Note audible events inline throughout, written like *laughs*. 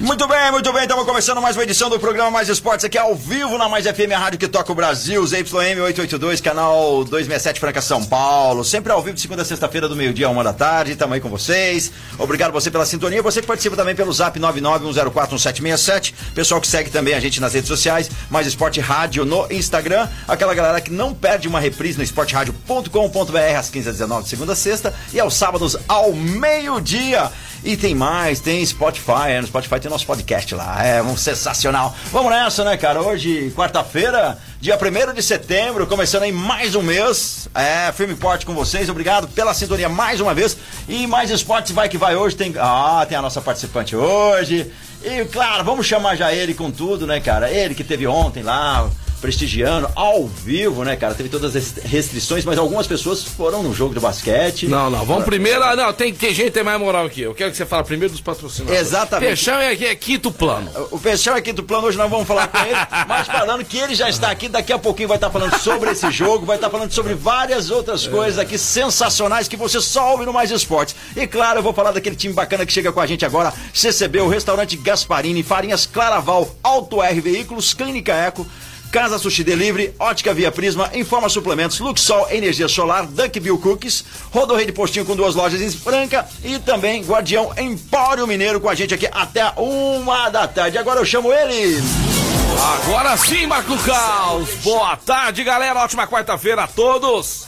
Muito bem, muito bem. Estamos começando mais uma edição do programa Mais Esportes aqui ao vivo na Mais FM, a rádio que toca o Brasil, ZYM 882, canal 267 Franca São Paulo. Sempre ao vivo de segunda a sexta-feira do meio-dia a uma da tarde. Estamos aí com vocês. Obrigado você pela sintonia. Você que participa também pelo zap 991041767. Pessoal que segue também a gente nas redes sociais, Mais Esporte Rádio no Instagram. Aquela galera que não perde uma reprise no esporteradio.com.br às 15 às 19 de segunda a sexta e aos sábados ao meio-dia. E tem mais, tem Spotify, é, no Spotify tem nosso podcast lá, é um sensacional. Vamos nessa, né, cara? Hoje, quarta-feira, dia 1 de setembro, começando aí mais um mês. É, firme e forte com vocês, obrigado pela sintonia mais uma vez. E mais esportes vai que vai hoje, tem. Ah, tem a nossa participante hoje. E claro, vamos chamar já ele com tudo, né, cara? Ele que teve ontem lá, prestigiando ao vivo, né, cara? Teve todas as restrições, mas algumas pessoas foram no jogo de basquete. Não, não, vamos primeiro. ah, Não, tem, tem gente tem mais moral aqui. Eu quero que você fale primeiro dos patrocinadores. Exatamente. Peixão é, é quinto plano. O Peixão é aqui do plano, hoje nós vamos falar com ele, *laughs* mas falando que ele já está aqui, daqui a pouquinho vai estar falando sobre esse jogo, vai estar falando sobre várias outras coisas aqui sensacionais que você só ouve no Mais Esportes. E claro, eu vou falar daquele time bacana que chega com a gente agora, CCB, o restaurante Gasparini, Farinhas Claraval, Auto R Veículos, Clínica Eco, Casa Sushi Delivery, Ótica Via Prisma, Informa Suplementos, Luxol Energia Solar, Duckville Cookies, Rodorreio de Postinho com duas lojas em Franca e também Guardião Empório Mineiro com a gente aqui até uma da tarde. Agora eu chamo ele. Agora sim, Marco Caos. Boa tarde, galera. Ótima quarta-feira a todos.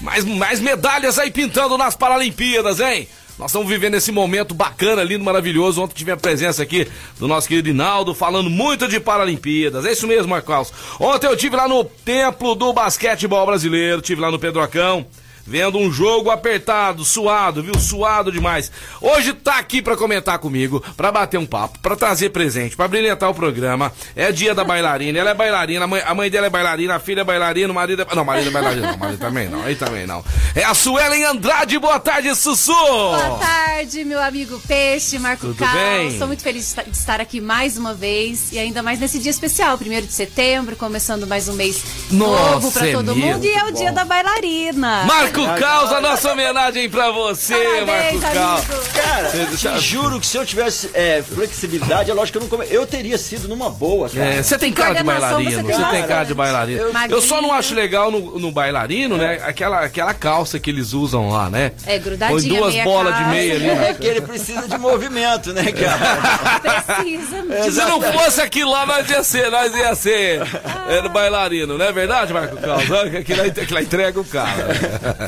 Mais, mais medalhas aí pintando nas Paralimpíadas, hein? Nós estamos vivendo esse momento bacana, lindo, maravilhoso. Ontem tive a presença aqui do nosso querido Inaldo, falando muito de Paralimpíadas. É isso mesmo, Marcos. Ontem eu tive lá no Templo do Basquetebol Brasileiro, tive lá no Pedrocão. Vendo um jogo apertado, suado, viu? Suado demais. Hoje tá aqui pra comentar comigo, pra bater um papo, pra trazer presente, pra brilhantar o programa. É dia da bailarina, ela é bailarina, a mãe, a mãe dela é bailarina, a filha é bailarina, o marido é. Não, o marido é bailarina, não, o marido também não, aí também não. É a Suelen Andrade, boa tarde, Sussu! Boa tarde, meu amigo Peixe, Marco Tudo Carlos. bem? Estou muito feliz de esta- de estar aqui mais uma vez e ainda mais nesse dia especial, 1 de setembro, começando mais um mês Nossa, novo para é todo mesmo, mundo e é o bom. dia da bailarina. Marco Caos, a nossa homenagem pra você, Parabéns, Marco Caos. Cara, te juro que se eu tivesse é, flexibilidade, é lógico que eu não come... Eu teria sido numa boa, cara. É, você tem cara de bailarino, você você tem cara de bailarino. Eu- Eu só não acho legal no, no bailarino, né? Aquela, aquela calça que eles usam lá, né? É, grudadinha, Põe duas meia bolas de calça. meia ali. É né? que ele precisa de movimento, né, cara? Precisa. Se não fosse aquilo lá, nós ia ser, nós ia ser é, bailarino, não é verdade, Marco lá, que lá entrega o cara.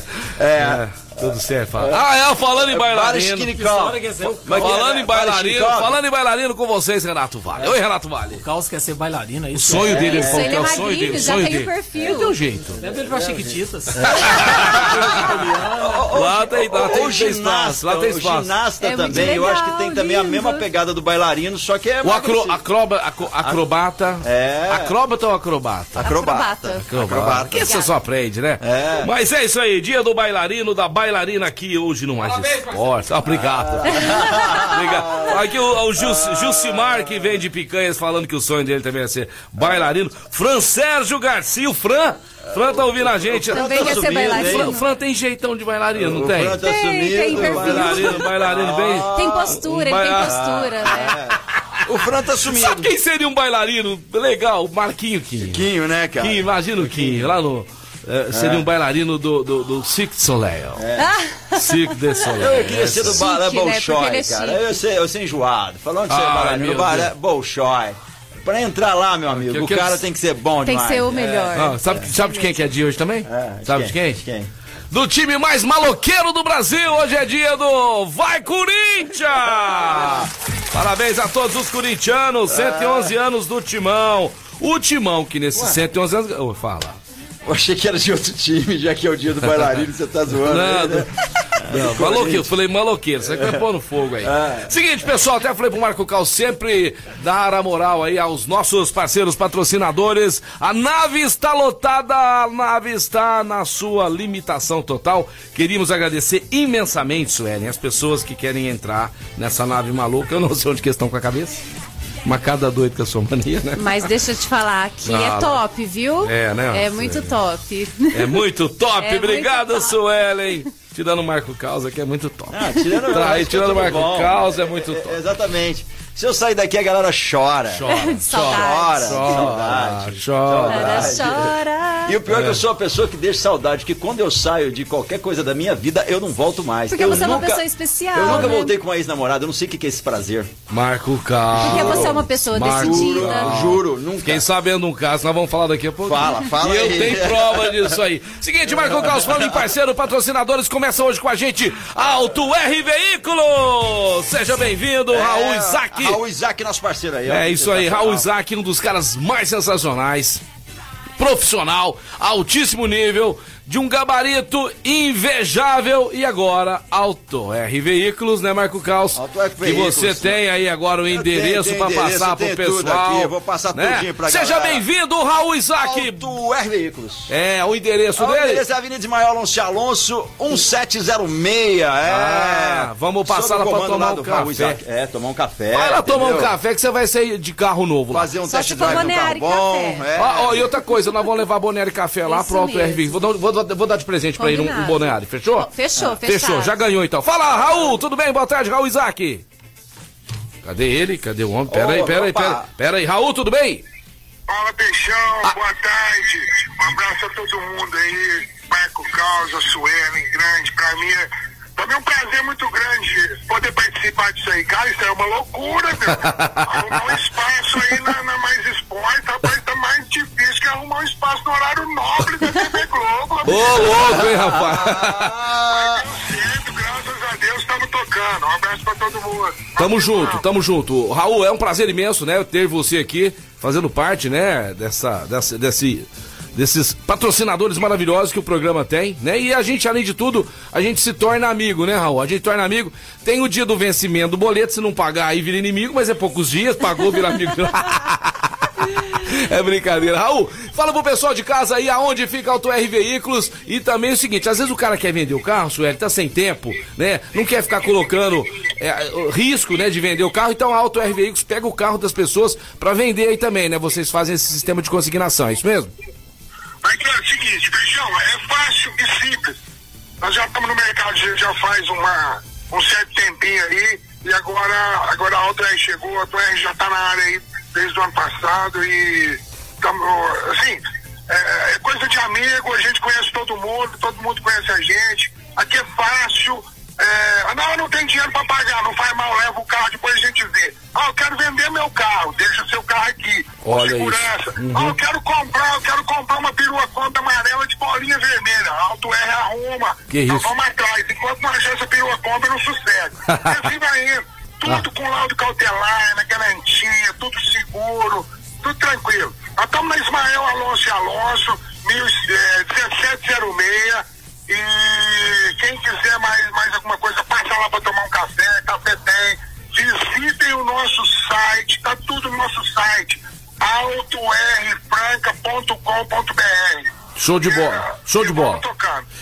*laughs* É. Tudo certo, fala. Ah, é, falando em bailarino. Bariskinical. Falando em bailarino, falando em bailarino com vocês, Renato Vale. Oi, Renato Vale. O Caos quer ser bailarina, é O isso? sonho dele, ele falou Ele é é o sonho magrinho, dele. o já sonho tem o perfil. É, tem um jeito. Leva ele pra Chiquititas. Lá tem, lá tem, o ginasta, espaço, lá tem o espaço. ginasta É muito também, eu acho que tem também a mesma pegada do bailarino, só que é O acro, mais acroba, acro- acrobata. É. Acróbata ou acrobata? acrobata. Acrobata. Acrobata. Que você só aprende, né? É. Mas é isso aí, dia do bailarino, da bailarina aqui hoje no Mais Esportes. Ah, obrigado. *laughs* obrigado. Aqui o, o Gil, Gilcimar, que vem de picanhas, falando que o sonho dele também é ser bailarino. Fran Sérgio Garcia, o Fran. Fran tá ouvindo a gente. Também tá quer ser hein? Fran, bailarino. Fran tem jeitão de bailarino, não O tem? Fran tá Tem, sumido, tem perfil. Bailarino, bailarino bem. Tem postura, ele Vai- tem ah, postura, né? O Fran tá Sabe sumido. quem seria um bailarino legal? Marquinho Quinho. Quinho, né, cara? Quinho, imagina o Quinho, lá no. Eh, seria um bailarino do, do, do Cirque du Soleil. *laughs* Cirque du Soleil. Eu queria ser do balé né? Bolshoi, ele é cara. Eu sei, eu sei enjoado. Falando de ser Ai, bailarino, meu do balé. Bolshoi. Pra entrar lá, meu amigo, Que- o que- cara tem que ser bom Tem que demais. ser o melhor. Ah, sabe, sabe de quem que é dia hoje também? É, de sabe de quem? De quem? Do time mais maloqueiro do Brasil, hoje é dia do Vai Corinthians! *laughs* Parabéns a todos os corintianos, 111 anos do Timão. O Timão que nesses 111 anos... Ô, fala. Eu achei que era de outro time, já que é o dia do bailarino, você tá zoando. Nada. né? Não, maloqueiro, eu falei maloqueiro, você vai pôr no fogo aí. Seguinte, pessoal, até falei pro Marco Cal sempre dar a moral aí aos nossos parceiros patrocinadores. A nave está lotada, a nave está na sua limitação total. Queríamos agradecer imensamente, Suelen, as pessoas que querem entrar nessa nave maluca. Eu não sei onde que estão com a cabeça. Uma cada doido com a sua mania, né? Mas deixa eu te falar que Fala. é top, viu? É, né? É muito top. É muito top, *laughs* É obrigado, muito top. Suelen. Tirando o Marco Causa, que é muito top. Ah, tirando, Tá, que tirando o Marco bom. Causa, é muito top. Exatamente. Se eu sair daqui, a galera chora. Chora, De *laughs* saudade. Chora, chora, saudade. chora. Chora, Saudade. chora. E o pior é que eu sou a pessoa que deixa saudade, que quando eu saio de qualquer coisa da minha vida, eu não volto mais. Porque eu você é uma nunca- pessoa especial, Eu nunca né? voltei com uma ex-namorada, eu não sei o que é esse prazer. Marco Causa. Porque você é uma pessoa Marco decidida. Causa. Juro, nunca. Fiquei sabendo um caso, nós vamos falar daqui a pouco. Fala, fala E eu aí. tenho prova disso aí. *laughs* Seguinte, Marco Carlos, falando em parceiro, patrocinadores, começa hoje com a gente Auto R Veículos. Seja bem-vindo, Raul Isaac. É, Raul Isaac, nosso parceiro aí. É isso aí, Raul. Isaac, um dos caras mais sensacionais, profissional, altíssimo nível, de um gabarito invejável e agora Auto R Veículos, né, Marco Caos? Auto R Que Veículos, você né? tem aí agora o endereço para passar pro pessoal. aqui, vou passar né? tudinho pra Seja bem-vindo, Raul Isaac. Auto R Veículos. É, o endereço O dele. endereço é Avenida de Maior Alonso Alonso, 1706. É. Ah, vamos passar o lá pra tomar um café. Isaac. É, tomar um café. Vai lá tomar um entendeu? café que você vai sair de carro novo lá. Fazer um Só test se for drive no carro bom. Café. É. Ó, ó, e outra coisa, nós vamos levar Bonneiro e café lá Isso pro Auto mesmo. RV. Vou, dar- vou, dar- vou dar de presente pra ele um, um. Bonneiro, fechou? Fechou, Fechou, fechado. já ganhou então. Fala, Raul, tudo bem? Boa tarde, Raul Isaac. Cadê ele? Cadê o homem? Pera aí, Ô, pera aí, opa. pera, pera aí. Raul, tudo bem? Fala, Peixão, boa tarde. Um abraço a todo mundo aí. Marco Causa, Suelen, grande. Pra mim, é, mim é um prazer muito grande poder participar disso aí. Cara, isso é uma loucura, meu. arrumar um espaço aí na, na Mais Esporte, rapaz, tá mais difícil que arrumar um espaço no horário nobre da TV Globo. Ô, louco, hein, rapaz? Ah, Mas deu certo, graças a Deus, estamos tocando. Um abraço pra todo mundo. Tamo junto, tamo junto. Raul, é um prazer imenso, né, ter você aqui fazendo parte, né, dessa, dessa, desse, desses patrocinadores maravilhosos que o programa tem, né? E a gente, além de tudo, a gente se torna amigo, né, Raul? A gente torna amigo. Tem o dia do vencimento do boleto, se não pagar aí vira inimigo, mas é poucos dias, pagou, vira amigo. *laughs* É brincadeira. Raul, fala pro pessoal de casa aí aonde fica Auto R Veículos e também o seguinte, às vezes o cara quer vender o carro, Sueli, tá sem tempo, né? Não quer ficar colocando é, risco, né, de vender o carro, então a Auto R Veículos pega o carro das pessoas pra vender aí também, né? Vocês fazem esse sistema de consignação, é isso mesmo? Mas que é o seguinte, Peixão, é fácil e simples. Nós já estamos no mercado já- faz uma, um certo tempinho aí, e agora, agora a R chegou, a R já está na área aí desde o ano passado e tamo, assim, é, é coisa de amigo, a gente conhece todo mundo, todo mundo conhece a gente. Aqui é fácil. É, ah, não, não tenho dinheiro para pagar, não faz mal, leva o carro, depois a gente vê. Ah, eu quero vender meu carro, deixa o seu carro aqui. Olha segurança. isso. Uhum. Ah, eu quero comprar, eu quero comprar uma perua conta amarela de bolinha vermelha. Auto R arruma. Que Então isso? vamos atrás. Enquanto não achar essa perua conta, não sossego. e assim *laughs* vai indo. Tudo Ah. com laudo cautelar, na garantia, tudo seguro, tudo tranquilo. Nós estamos na Ismael Alonso e Alonso, mil, eh, 1706. E quem quiser mais, mais alguma coisa, passa lá para tomar um café, café tem. Visitem o nosso site, tá tudo no nosso site, autorfranca.com.br. Show de bola, show de bola.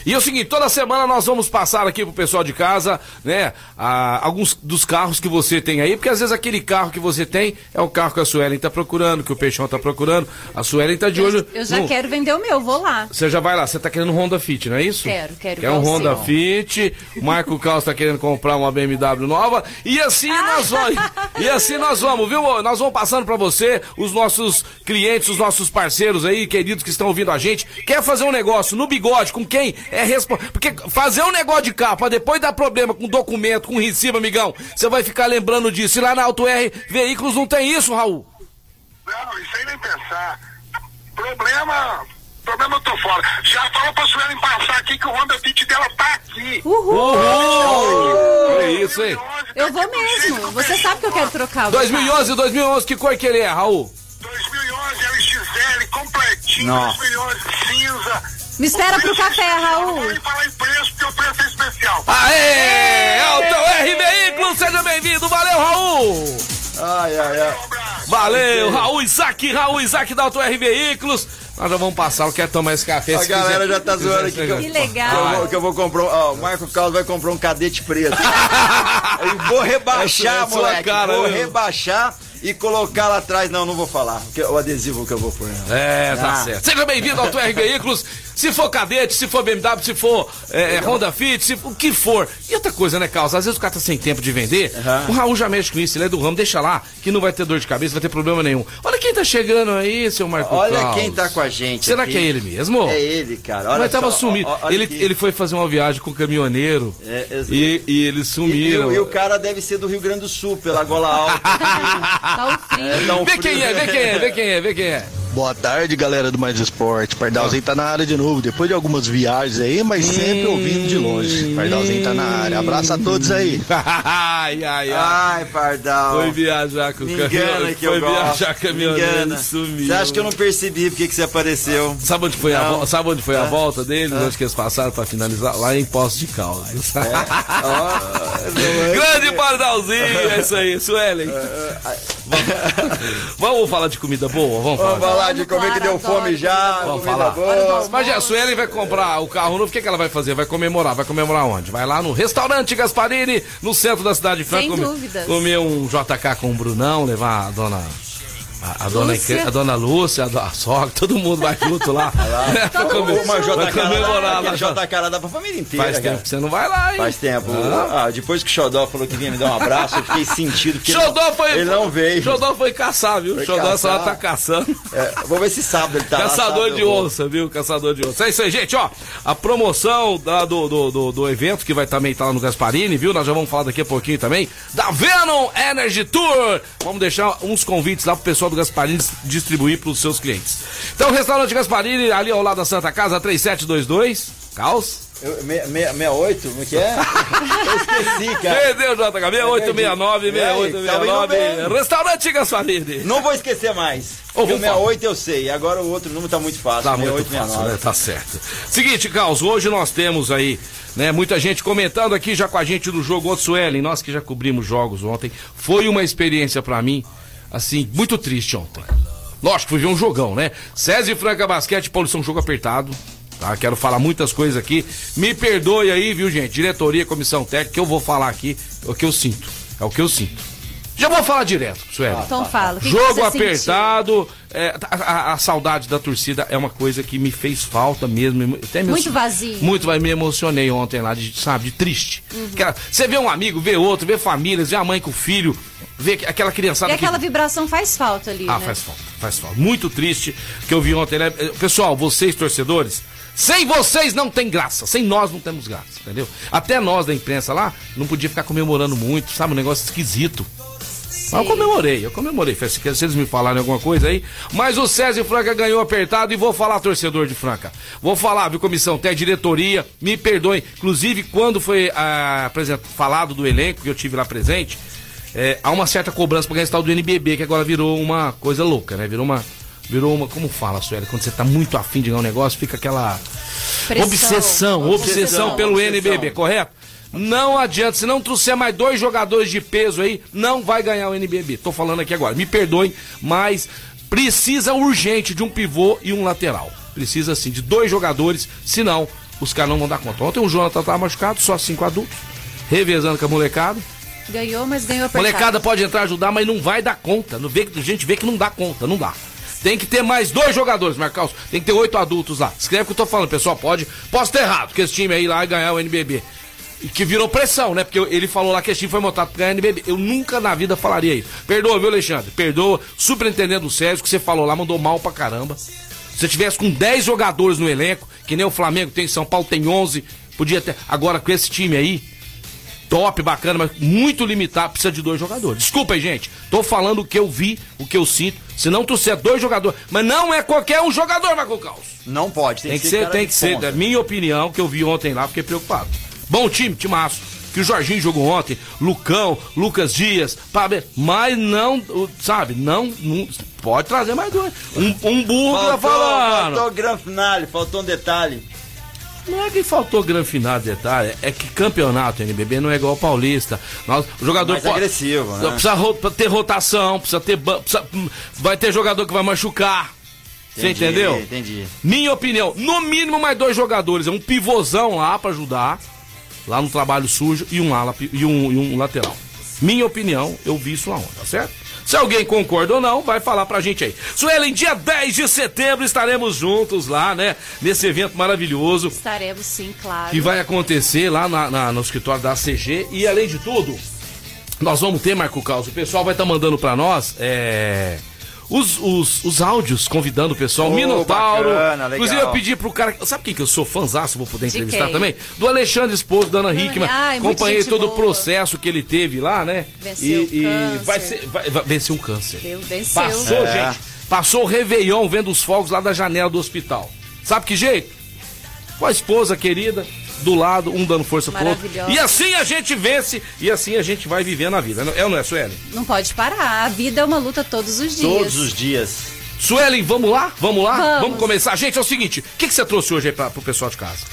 E é o seguinte, toda semana nós vamos passar aqui pro pessoal de casa, né, a- alguns dos carros que você tem aí, porque às vezes aquele carro que você tem é o carro que a Suelen tá procurando, que o Peixão tá procurando, a Suelen tá de olho... Eu já no- quero vender o meu, vou lá. Você já vai lá, você tá querendo um Honda Fit, não é isso? Quero, quero Quer um Honda. Fit, o Marco Caos tá querendo comprar uma BMW nova, e assim nós vamos, e assim nós vamos, viu? Nós vamos passando pra você, os nossos clientes, os nossos parceiros aí, queridos que estão ouvindo a gente, quer fazer um negócio no bigode com quem é responsável, porque fazer um negócio de carro pra depois dar problema com documento, com recibo, amigão, você vai ficar lembrando disso, e lá na Auto R Veículos não tem isso, Raul. Não, isso aí nem pensar. Problema. Problema eu tô fora. Já falou pra Suelen passar aqui que o Honda Fit dela tá aqui. Uhul! Uhul! É isso, hein? 2011, Eu vou mesmo. Você sabe que eu quero trocar o meu carro. 2011, 2011, que cor que ele é, Raul? 2011 LXL completinho, Nossa. 2011 cinza. Me espera O pro café, é- Raul. Não vou falar em preço, porque seu preço especial. Aê! Alto R Veículos, seja bem-vindo, valeu, Raul! Ai, ai, ai. Valeu, Raul Isaac, Raul Isaac da Auto R Veículos. Nós já vamos passar, eu quero tomar esse café. A galera quiser- já tá zoando aqui que eu- Que Que eu legal. vou, que eu vou comprar. um- Ó, o Marco Carlos vai comprar um cadete preto. *laughs* Eu vou rebaixar, Essa- essa moleque. cara, vou viu? rebaixar e colocar lá atrás. Não, não vou falar. porque O adesivo que eu vou pôr. não. É, tá Ah. certo. Seja bem-vindo ao Auto R Veículos. Se for cadete, se for BMW, se for é, é, Honda Fit, se o que for. E outra coisa, né, Carlos? Às vezes o cara tá sem tempo de vender. Aham. O Raul já mexe com isso, ele é do ramo, deixa lá, que não vai ter dor de cabeça, não vai ter problema nenhum. Olha quem tá chegando aí, seu Marco Olha Carlos. quem tá com a gente. Será aqui. que é ele mesmo? É ele, cara. Olha Mas tava só, sumido. ó, olha ele, aqui. ele foi fazer uma viagem com o caminhoneiro É, exato. e, e eles E, e sumiram. o- e o cara deve ser do Rio Grande do Sul, pela gola alta. *laughs* Tá o frio. É, dá um Vê frio. quem é, vê quem é, vê quem é, vê quem é. Boa tarde, galera do Mais Esporte. Pardalzinho tá na área de novo, depois de algumas viagens aí, mas sempre ouvindo de longe. Pardalzinho tá na área. Abraço a todos aí. *laughs* ai, ai, ai. Ai, Pardal. Foi viajar com o engana que Foi viajar com o Me caminhoneiro engana. e sumiu. Você acha que eu não percebi porque que você apareceu? Sabe onde foi, a, Não. sabe onde foi a Ah. volta deles? Onde que eles passaram pra finalizar? Lá em Poços de Caldas. *laughs* Ó, Grande Pardalzinho, é isso aí, Suelen. *laughs* Vamos falar de comida boa? Vamos falar. Vamos falar de como é que deu falar, fome já. Vamos comida falar. boa. Mas a Suelen vai comprar o carro novo, o que, que ela vai fazer? Vai comemorar. Vai comemorar onde? Vai lá no restaurante Gasparini, no centro da cidade de Franca. Sem comer- dúvidas. Comer um JK com o Brunão, levar a dona. A, a dona, Lúcia. a dona Lúcia, a, do- a sogra, todo mundo vai junto lá. Pra comer- Uma vai JK comemorar lá, lá. JK lá dá pra família inteira, Faz cara. tempo que você não vai lá, hein? Faz tempo. Ah. Ah, depois que o Xodó falou que vinha me dar um abraço, eu fiquei sentido que Xodó ele, foi. ele não veio. *laughs* Xodó foi caçar, viu? Foi Xodó só caçar. tá caçando. É, vou ver se sábado ele tá lá, Caçador sábado de onça, viu? Caçador de onça. É isso aí, gente, ó. A promoção da- do, do, do, do evento que vai também estar lá no Gasparini, viu? Nós já vamos falar daqui a pouquinho também. Da Venom Energy Tour. Vamos deixar uns convites lá pro pessoal do Gasparini dis- distribuir pros seus clientes. Então, restaurante Gasparini, ali ao lado da Santa Casa, 3722. Caos. Eu- me- me- 68, como é que é? *laughs* eu esqueci, cara. Perdeu, JH. 6869, E aí, tava indo 6869. bem. Restaurante Gasparini. Não vou esquecer mais. Porque o vamos falar. 68 eu sei, agora o outro número tá muito fácil. Tá muito 68, fácil, 69. né? Tá certo. Seguinte, Carlos, hoje nós temos aí, né, muita gente comentando aqui já com a gente do jogo Outro Suelen, nós que já cobrimos jogos ontem. Foi uma experiência pra mim, assim, muito triste ontem. Lógico, fui ver um jogão, né? César e Franca Basquete, um jogo apertado. Tá, quero falar muitas coisas aqui. Me perdoe aí, viu, gente? Diretoria, comissão técnica, que eu vou falar aqui é o que eu sinto. É o que eu sinto. Já vou falar direto, Sueli. Então fala. Jogo apertado, é, a, a- a saudade da torcida é uma coisa que me fez falta mesmo. me- Até me Muito vazio. Muito vai me emocionei ontem lá, de, sabe, de triste. Uhum. Você vê um amigo, vê outro, vê famílias, vê a mãe com o filho, que- aquela criançada E aquela que. vibração faz falta ali, Ah, né? faz falta, faz falta. Muito triste que eu vi ontem, né? Pessoal, vocês torcedores, sem vocês não tem graça, sem nós não temos graça, entendeu? Até nós da imprensa lá não podia ficar comemorando muito, sabe? Um negócio esquisito. Mas eu comemorei, eu comemorei. Se eles me falarem alguma coisa aí. Mas o César Franca ganhou apertado e vou falar, torcedor de Franca. Vou falar, viu, comissão, até diretoria, me perdoem. Inclusive, quando foi ah, falado do elenco, que eu tive lá presente, é, há uma certa cobrança pra ganhar esse tal do NBB, que agora virou uma coisa louca, né? Virou uma. Virou uma. Como fala, Sueli? Quando você tá muito afim de ganhar um negócio, fica aquela. Pressão. Obsessão, obsessão pelo obsessão. NBB, correto? Não adianta, se não trouxer mais dois jogadores de peso aí, não vai ganhar o NBB. Tô falando aqui agora, me perdoem, mas precisa urgente de um pivô e um lateral. Precisa sim de dois jogadores, senão os caras não vão dar conta. Ontem o Jonathan tava machucado, só cinco adultos, revezando com a molecada. Ganhou, mas ganhou apertado. Molecada pode entrar ajudar, mas não vai dar conta. Não vê, a gente vê que não dá conta, não dá. Tem que ter mais dois jogadores, Marcos. Tem que ter oito adultos lá. Escreve o que eu tô falando, pessoal. Pode. Posso ter errado, que esse time aí lá ia ganhar o NBB. E que virou pressão, né? Porque ele falou lá que esse time foi montado pra ganhar o NBB. Eu nunca na vida falaria isso. Perdoa, viu, Alexandre? Perdoa. Superintendente do Sérgio, que você falou lá, mandou mal pra caramba. Se você tivesse com 10 jogadores no elenco, que nem o Flamengo tem, São Paulo tem 11, podia ter. Agora com esse time aí, top, bacana, mas muito limitado, precisa de dois jogadores. Desculpa aí, gente. Tô falando o que eu vi, o que eu sinto. Se não trouxer dois jogadores, mas não é qualquer um jogador, Marco Caos. Não pode, tem, Tem que ser, cara tem que ser. Da minha opinião, que eu vi ontem lá, fiquei preocupado. Bom time, timaço. Que o Jorginho jogou ontem, Lucão, Lucas Dias, Pabe, mas não, sabe, não, não- pode trazer mais dois. Um, um burro que tá Faltou, falando. faltou o Gran Finale, faltou um detalhe. Não é que faltou de detalhe, é que campeonato NBB não é igual ao paulista. Nós, o jogador Mais agressivo, né? Precisa ro- ter rotação, precisa ter. precisa- hum, vai ter jogador que vai machucar. Você Entendi, entendeu? Entendi. Minha opinião, no mínimo mais dois jogadores, é um pivôzão lá pra ajudar, lá no trabalho sujo, e um ala e um, e um lateral. Minha opinião, eu vi isso lá ontem, tá certo? Se alguém concorda ou não, vai falar pra gente aí. Suelen, dia 10 de setembro estaremos juntos lá, né? Nesse evento maravilhoso Estaremos sim, claro. que vai acontecer lá na- na- no escritório da ACG. E além de tudo, nós vamos ter, Marco Caos, o pessoal vai estar mandando pra nós é, os, os, os áudios convidando o pessoal. Oh, Minotauro. bacana, legal. Inclusive, eu pedi pro cara. Sabe quem que eu sou fãzaço, vou poder De entrevistar também? Do Alexandre Esposo, da Ana Hickman. ai, Acompanhei todo o boa. processo que ele teve lá, né? Venceu e, e câncer. vai, ser, vai, vai vencer um câncer. Venceu. Passou, É. gente. Passou o Réveillon vendo os fogos lá da janela do hospital. Sabe que jeito? Com a esposa querida, do lado, um dando força pro outro. E assim a gente vence e assim a gente vai vivendo a vida. É ou não é, Suelen? Não pode parar. A vida é uma luta todos os dias. Todos os dias. Suelen, vamos lá? Vamos lá? Vamos. começar. Gente, é o seguinte: o que, que você trouxe hoje aí pra, pro pessoal de casa?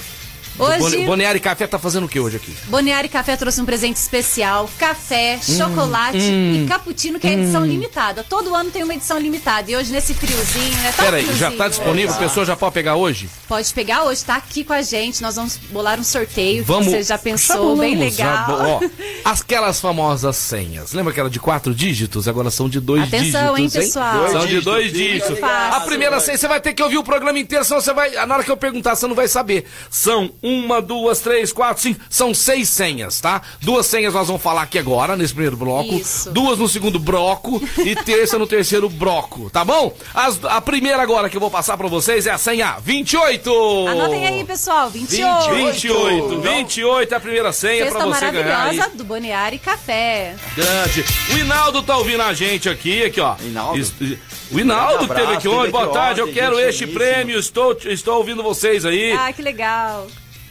Hoje, e Café tá fazendo o que hoje aqui? Boniari Café trouxe um presente especial: café, chocolate e cappuccino, que é edição limitada. Todo ano tem uma edição limitada. E hoje, nesse friozinho, né? Tá Pera aí, já tá disponível? A pessoa já pode pegar hoje? Pode pegar hoje, tá aqui com a gente. Nós vamos bolar um sorteio que Vamos. você já pensou, bem já legal. bo- ó, *laughs* aquelas famosas senhas. Lembra aquela de quatro dígitos? Agora são de dois Atenção, dígitos. hein, pessoal? Dois São de dígitos, dois fica dígitos. A primeira senha você vai ter que ouvir o programa inteiro, senão você vai. Na hora que eu perguntar, você não vai saber. São uma, duas, três, quatro, cinco. São seis senhas, tá? Duas senhas nós vamos falar aqui agora, nesse primeiro bloco. Isso. Duas no segundo bloco e *laughs* terça no terceiro bloco, tá bom? As- a primeira agora que eu vou passar pra vocês é a senha 28. Anotem aí, pessoal. 28. 28, 28 é a primeira senha Festa pra você ganhar aí. maravilhosa do Boniari Café. Grande. O Hinaldo tá ouvindo a gente aqui, aqui, ó. Hinaldo? Is- O Hinaldo Um abraço, teve aqui aqui Boa tarde, eu quero gente este prêmio. Estou, estou ouvindo vocês aí. Ah, que legal.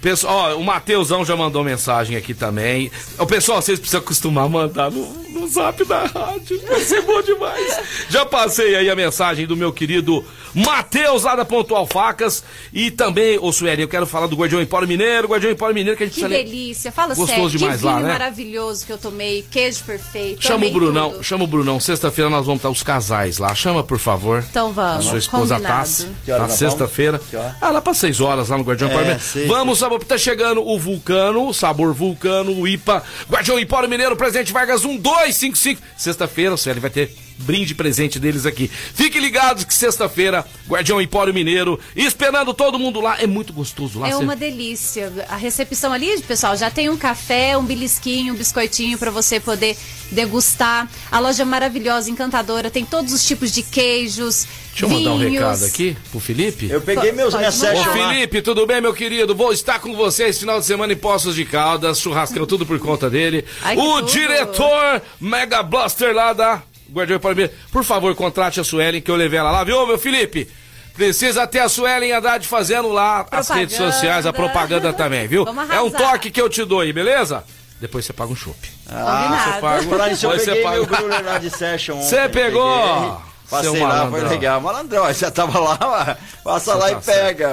Pessoal, ó, o Mateusão já mandou mensagem aqui também. Ô, pessoal, vocês precisam acostumar a mandar no, no zap da rádio. Vai ser bom demais. Já passei aí a mensagem do meu querido Matheus, lá da Pontual Facas. E também, ô Sueli, eu quero falar do Guardião Empório Mineiro. Guardião Empório Mineiro que a gente Que precisa delícia. Fala Gostoso sério. demais que lá, né? maravilhoso que eu tomei. Queijo perfeito. Chama o Brunão, tudo. chama o Brunão. Sexta-feira nós vamos estar os casais lá. Chama, por favor. Então vamos. A sua esposa Combinado. Tassi, hora na sexta-feira. Ah, lá para seis horas, lá no Guardião É, Empório Mineiro. Vamos, sabor, tá chegando o Vulcano, sabor Vulcano, o IPA, Guardião Empório Mineiro, Presidente Vargas 1255. Sexta-feira, o Célio vai ter brinde presente deles aqui. Fiquem ligados que sexta-feira, Guardião Empório Mineiro, esperando todo mundo lá. É muito gostoso lá. É uma delícia. A recepção ali, pessoal, já tem um café, um belisquinho, um biscoitinho para você poder degustar. A loja é maravilhosa, encantadora, tem todos os tipos de queijos, Deixa eu mandar um recado aqui pro Felipe. Eu peguei meus mandar. Ô. Felipe, tudo bem, meu querido? Vou estar com vocês final de semana em Poços de Caldas, churrascão, tudo por conta dele. Ai, o tudo. diretor Mega Blaster lá da Guardião Palmeiras. Por favor, contrate a Suelen que eu levei ela lá, viu, meu Felipe? Precisa ter a Suelen Andrade fazendo lá as Propaganda. redes sociais, a propaganda também, viu? É um toque que eu te dou aí, beleza? Depois você paga um chopp. Combinado. Você paga, eu depois você peguei paga. meu Bruno lá de session Você pegou? peguei, Passei Seu lá, malandrão. foi legal. Malandrão, você tava lá, passa lá tá e pega.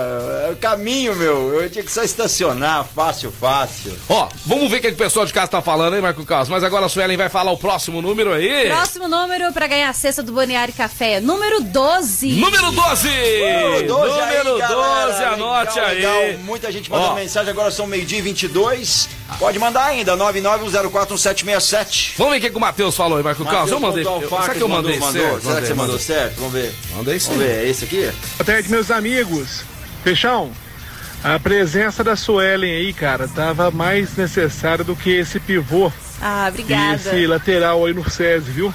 É o caminho, meu. Eu tinha que só estacionar, fácil, fácil. Ó, vamos ver o que, que o pessoal de casa tá falando, hein, Marco Carlos? Mas agora a Suelen vai falar o próximo número aí. Próximo número para ganhar a cesta do Boniari Café, número 12. Número 12! Número 12, aí, Número galera. 12, anote Legal, aí. legal. Muita gente mandando Ó. mensagem, agora são meio-dia e 22. Pode mandar ainda, 991041767. Vamos ver o que, que o Matheus falou aí, Marco Carlos. Eu mandei. Eu- Será que eu mandei mandou, mandou. Será que você Mandei, mandou certo? Vamos ver. Mandei sim. Vamos ver, é esse aqui? Boa tarde, meus amigos. Peixão, a presença da Suelen aí, cara, tava mais necessária do que esse pivô Ah, e obrigada. esse lateral aí no SESI, viu?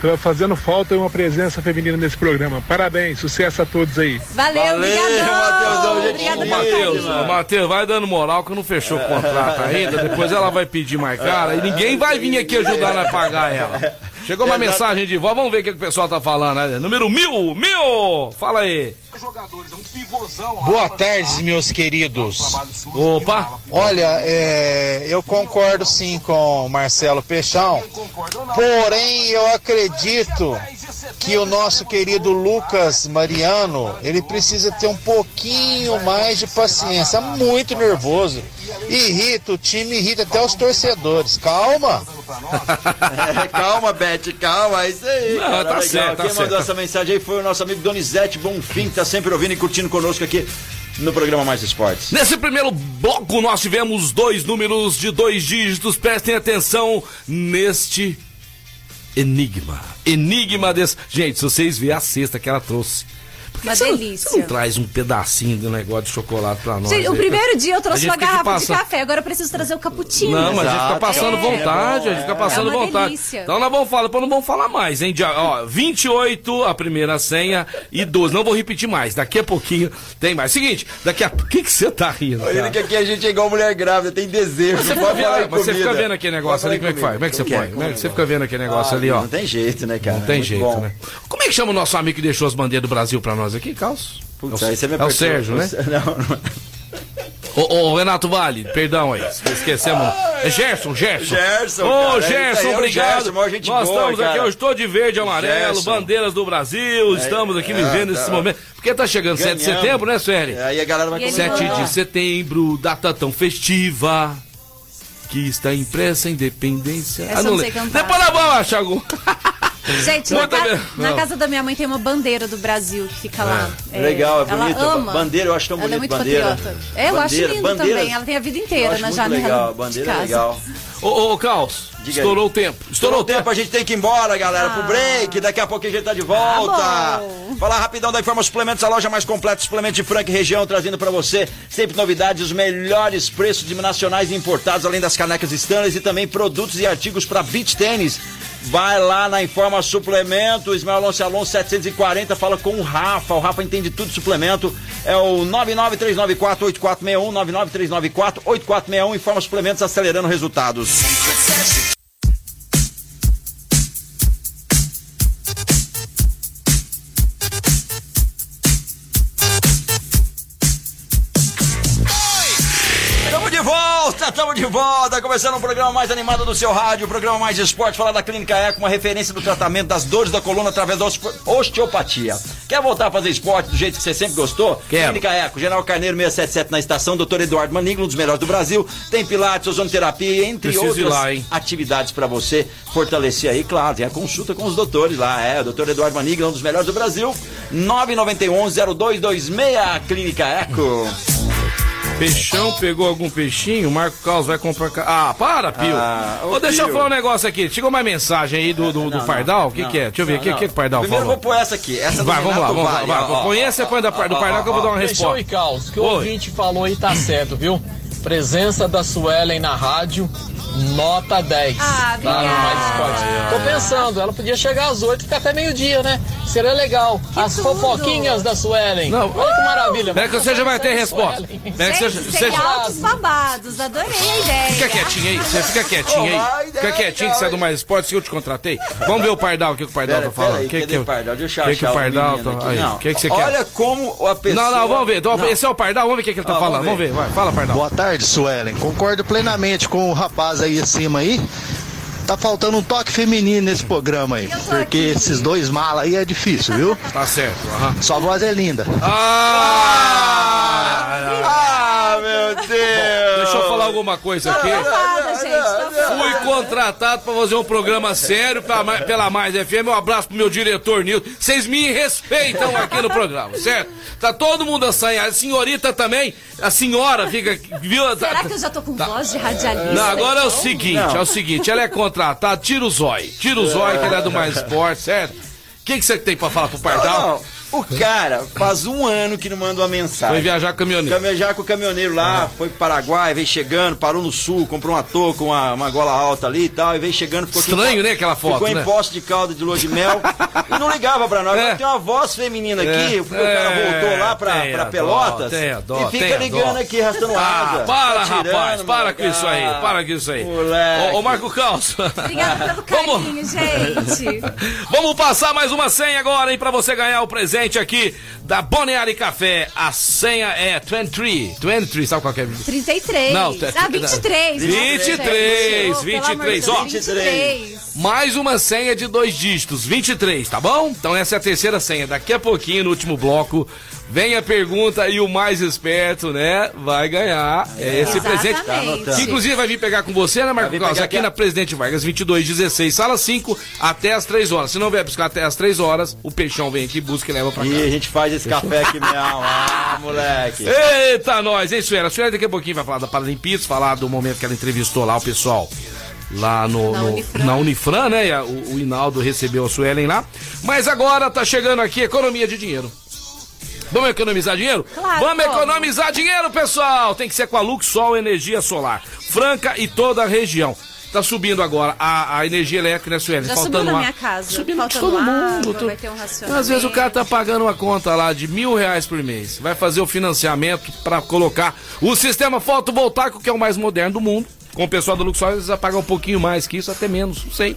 Tava fazendo falta uma presença feminina nesse programa. Parabéns, sucesso a todos aí. Valeu, Valeu, pelo Matheus, Matheus, vai dando moral que não fechou o contrato ainda. Depois ela vai pedir mais cara e ninguém vai vir aqui ajudar nós a pagar ela. Chegou uma mensagem de voz, vamos ver o que, que o pessoal tá falando. Né? Número mil, mil! Fala aí. Boa tarde, meus queridos. Opa! Olha, é, eu concordo sim com o Marcelo Peixão, porém eu acredito que o nosso querido Lucas Mariano, ele precisa ter um pouquinho mais de paciência, muito nervoso. Irrita o time, irrita até os torcedores. Calma. É, *laughs* calma, Beth, calma, é isso aí. Não, cara, tá legal. certo, tá Quem mandou certo. essa mensagem aí foi o nosso amigo Donizete Bonfim, que tá sempre ouvindo e curtindo conosco aqui no programa Mais Esportes. Nesse primeiro bloco, nós tivemos dois números de dois dígitos. Prestem atenção neste enigma. Enigma desse. Gente, se vocês verem a cesta que ela trouxe. Por que Uma você não- delícia. Você não traz um pedacinho do negócio de chocolate pra nós. Gente, o primeiro dia eu trouxe uma garrafa passa- de café, agora eu preciso trazer o cappuccino. Não, mas a gente fica Exato. passando É. vontade, a gente fica passando É uma vontade. delícia. Então nós vamos falar, depois não vamos falar mais, hein? Dia, ó, 28 a primeira senha e 12. Não vou repetir mais, daqui a pouquinho tem mais. Seguinte, daqui a. O que que você tá rindo? Olha cara? que aqui a gente é igual mulher grávida, tem desejo. Você, não fica pode falar vendo, você fica vendo aquele negócio ali, como é que faz? Como é que você põe? Como é que você fica vendo aquele negócio Ah, ali, ó? Não tem jeito, né, cara? Não tem Muito jeito, bom. né? Como é que chama o nosso amigo que deixou as bandeiras do Brasil pra nós aqui, Carlos? Putz, é o, aí você me é o. Sérgio, né? *laughs* Não, não. Ô, ô, Renato Vale, perdão aí, esquecemos. É Gerson, Gerson. Gerson, Ô, cara, Gerson, é obrigado. Gerson, maior gente Nós boa, estamos aqui cara. hoje todo de verde e amarelo, Gerson. bandeiras do Brasil, estamos aqui é, vivendo tá. esse momento. Porque tá chegando 7 de Ganhamos. setembro, né, Sueli? Aí a galera vai E ele comemorar. 7 de setembro, data tão festiva. Que está impressa a independência. Essa eu não sei lembro. cantar. Depois nós vamos achar algum. Gente, na, ca- na casa da minha mãe tem uma bandeira do Brasil que fica lá. É, Legal, é ela bonito. ama. Bandeira, eu acho tão Ela é bonito, muito bandeira. patriota. É, eu acho Bandeira, lindo bandeiras. também. Ela tem a vida Eu inteira acho na muito janela. legal, de bandeira é casa. legal. Ô, ô, ô, Caos, Diga estourou o tempo. Estourou Estourou o tempo, a gente tem que ir embora, galera, pro Ah. break. Daqui a pouco a gente tá de volta. Tá bom. Falar rapidão da Informa Suplementos, a loja mais completa de suplementos de Franca e região, trazendo pra você sempre novidades, os melhores preços de nacionais e importados, além das canecas Stanley e também produtos e artigos pra beach tênis. Vai lá na Informa Suplemento, Ismael Alonso Alonso 740, fala com o Rafa. O Rafa entende tudo de suplemento. É o 993948461, 993948461, Informa Suplementos acelerando resultados. Volta, começando o programa mais animado do seu rádio, o programa mais de esporte, falar da Clínica Eco, uma referência do tratamento das dores da coluna através da osteopatia. Quer voltar a fazer esporte do jeito que você sempre gostou? Quero. Clínica Eco, General Carneiro 677 na estação, Dr. Eduardo Maniglo, um dos melhores do Brasil, tem pilates, ozonoterapia, entre Preciso outras lá, atividades para você fortalecer aí, claro, tem a consulta com os doutores lá, é, o Dr. Eduardo Maniglo, um dos melhores do Brasil, 991-0226, Clínica Eco. Peixão pegou algum peixinho, o Marco Carlos vai comprar. ca- Ah, para, Pio. Ah, ô, Ô, deixa eu Pio. falar um negócio aqui. Chegou mais mensagem aí do, do, do Não, Pardal? O que, que é? Deixa eu ver. O que, que, que o Pardal Primeiro eu falou? vou pôr essa aqui. Essa do Vai, vamos lá, vamos lá. Vai, ó, ó, põe essa e põe do Pardal que eu vou dar uma resposta. e caos. O que o Oi. ouvinte falou aí tá certo, viu? Presença da Suelen na rádio, nota 10. Ah, Tá, no Mais obrigada. Esporte. Tô pensando, ela podia chegar às 8 e ficar até meio-dia, né? Seria legal. As tudo. fofoquinhas da Suelen. Não. Olha que maravilha. Pera que você já vai ter resposta. Suelen. Pera que altos babados. Adorei a ideia. Fica quietinho aí, você fica quietinho aí. Fica quietinho que você é do Mais Esporte, que eu te contratei. Vamos ver o Pardal, o que, que o Pardal Pera, tá falando. pera aí, que, que, o Pardal? Deixa eu que, que achar o Pardal tá. Aí, Não, o que, que você quer? Olha como a pessoa... Não, não, vamos ver. Então, Não. Esse é o Pardal, vamos ver o que, que ele tá Ah, falando. vamos Vamos ver, vai, fala, Pardal. Boa tarde, Suelen. Concordo plenamente com o rapaz aí acima aí. Tá faltando um toque feminino nesse programa aí. Porque aqui. esses dois malas aí é difícil, viu? Tá certo. aham. Sua voz é linda. Ah! Ah, meu Deus! Deixa eu falar alguma coisa aqui. Nada, gente. Tá Fui contratado pra fazer um programa sério pela, pela Mais FM. Um abraço pro meu diretor Nilton. Vocês me respeitam aqui no programa, certo? Tá todo mundo assanhado. A senhorita também. A senhora fica. Viu? Tá- Será que eu já tô com voz de radialista? Não, agora é o então? seguinte, é o seguinte, ela é contratada, tira o zóio. Tira o zóio, que ele é do Mais Esporte, certo? O que, você tem pra falar pro Pardal? Não, o cara faz um ano que não manda uma Foi mensagem. viajar com caminhoneiro. Caminhar com o caminhoneiro lá, foi pro Paraguai, veio chegando, parou no sul, comprou uma touca, uma, uma gola alta ali e tal, e veio chegando, ficou em Estranho, Po- né, aquela foto, Ficou né? em poste de calda de lua de mel *laughs* e não ligava pra nós. É. Agora tem uma voz feminina aqui, É, porque o cara é, voltou lá pra, tem pra Pelotas tem a dó, e fica tem ligando dó. aqui, arrastando Ah, asa. para, Tá tirando, rapaz, para mano. com isso aí, Ah, para com isso aí. moleque. Ô, ô Marco Caos. Obrigada pelo *laughs* Vamos. carinho, gente. *laughs* Vamos passar mais uma senha agora, hein, pra você ganhar o presente aqui da Boneari Café. A senha é 23. 23, sabe qual que é? 33. Não, ah, 23. 23, Nossa, gente. Oh, pelo amor de 23, Deus, ó. 23. mais uma senha de dois dígitos, 23, tá bom? Então essa é a terceira senha. Daqui a pouquinho, no último bloco, vem a pergunta e o mais esperto, né, vai ganhar é, esse presente. Exatamente. Que inclusive vai vir pegar com você, né, Marco Claus? Aqui aqui. na Presidente Vargas, 2216, sala 5, até as 3 horas. Se não vier buscar até as 3 horas, o Peixão vem aqui, busca e leva pra cá. E a gente faz esse café aqui mesmo. Ah, moleque. Eita, nós, hein, Suela? A Suela daqui a pouquinho vai falar da Paralimpíadas, falar do momento que ela entrevistou lá o pessoal. Lá no, Na no- Unifran. na Unifran, né? E a- O, o Hinaldo recebeu a Suelen lá. Mas agora tá chegando aqui economia de dinheiro. Vamos economizar dinheiro? Claro, Vamos economizar dinheiro, pessoal! Tem que ser com a Luxol Energia Solar. Franca e toda a região. Tá subindo agora a, a energia elétrica, né, Suelen? Já Faltando subiu na minha casa. Subindo Faltando todo mundo. água, vai ter um racionamento. Às vezes o cara tá pagando uma conta lá de mil reais por mês. Vai fazer o financiamento para colocar o sistema fotovoltaico, que é o mais moderno do mundo. Com o pessoal do Luxor, eles vão pagar um pouquinho mais que isso, até menos, não sei.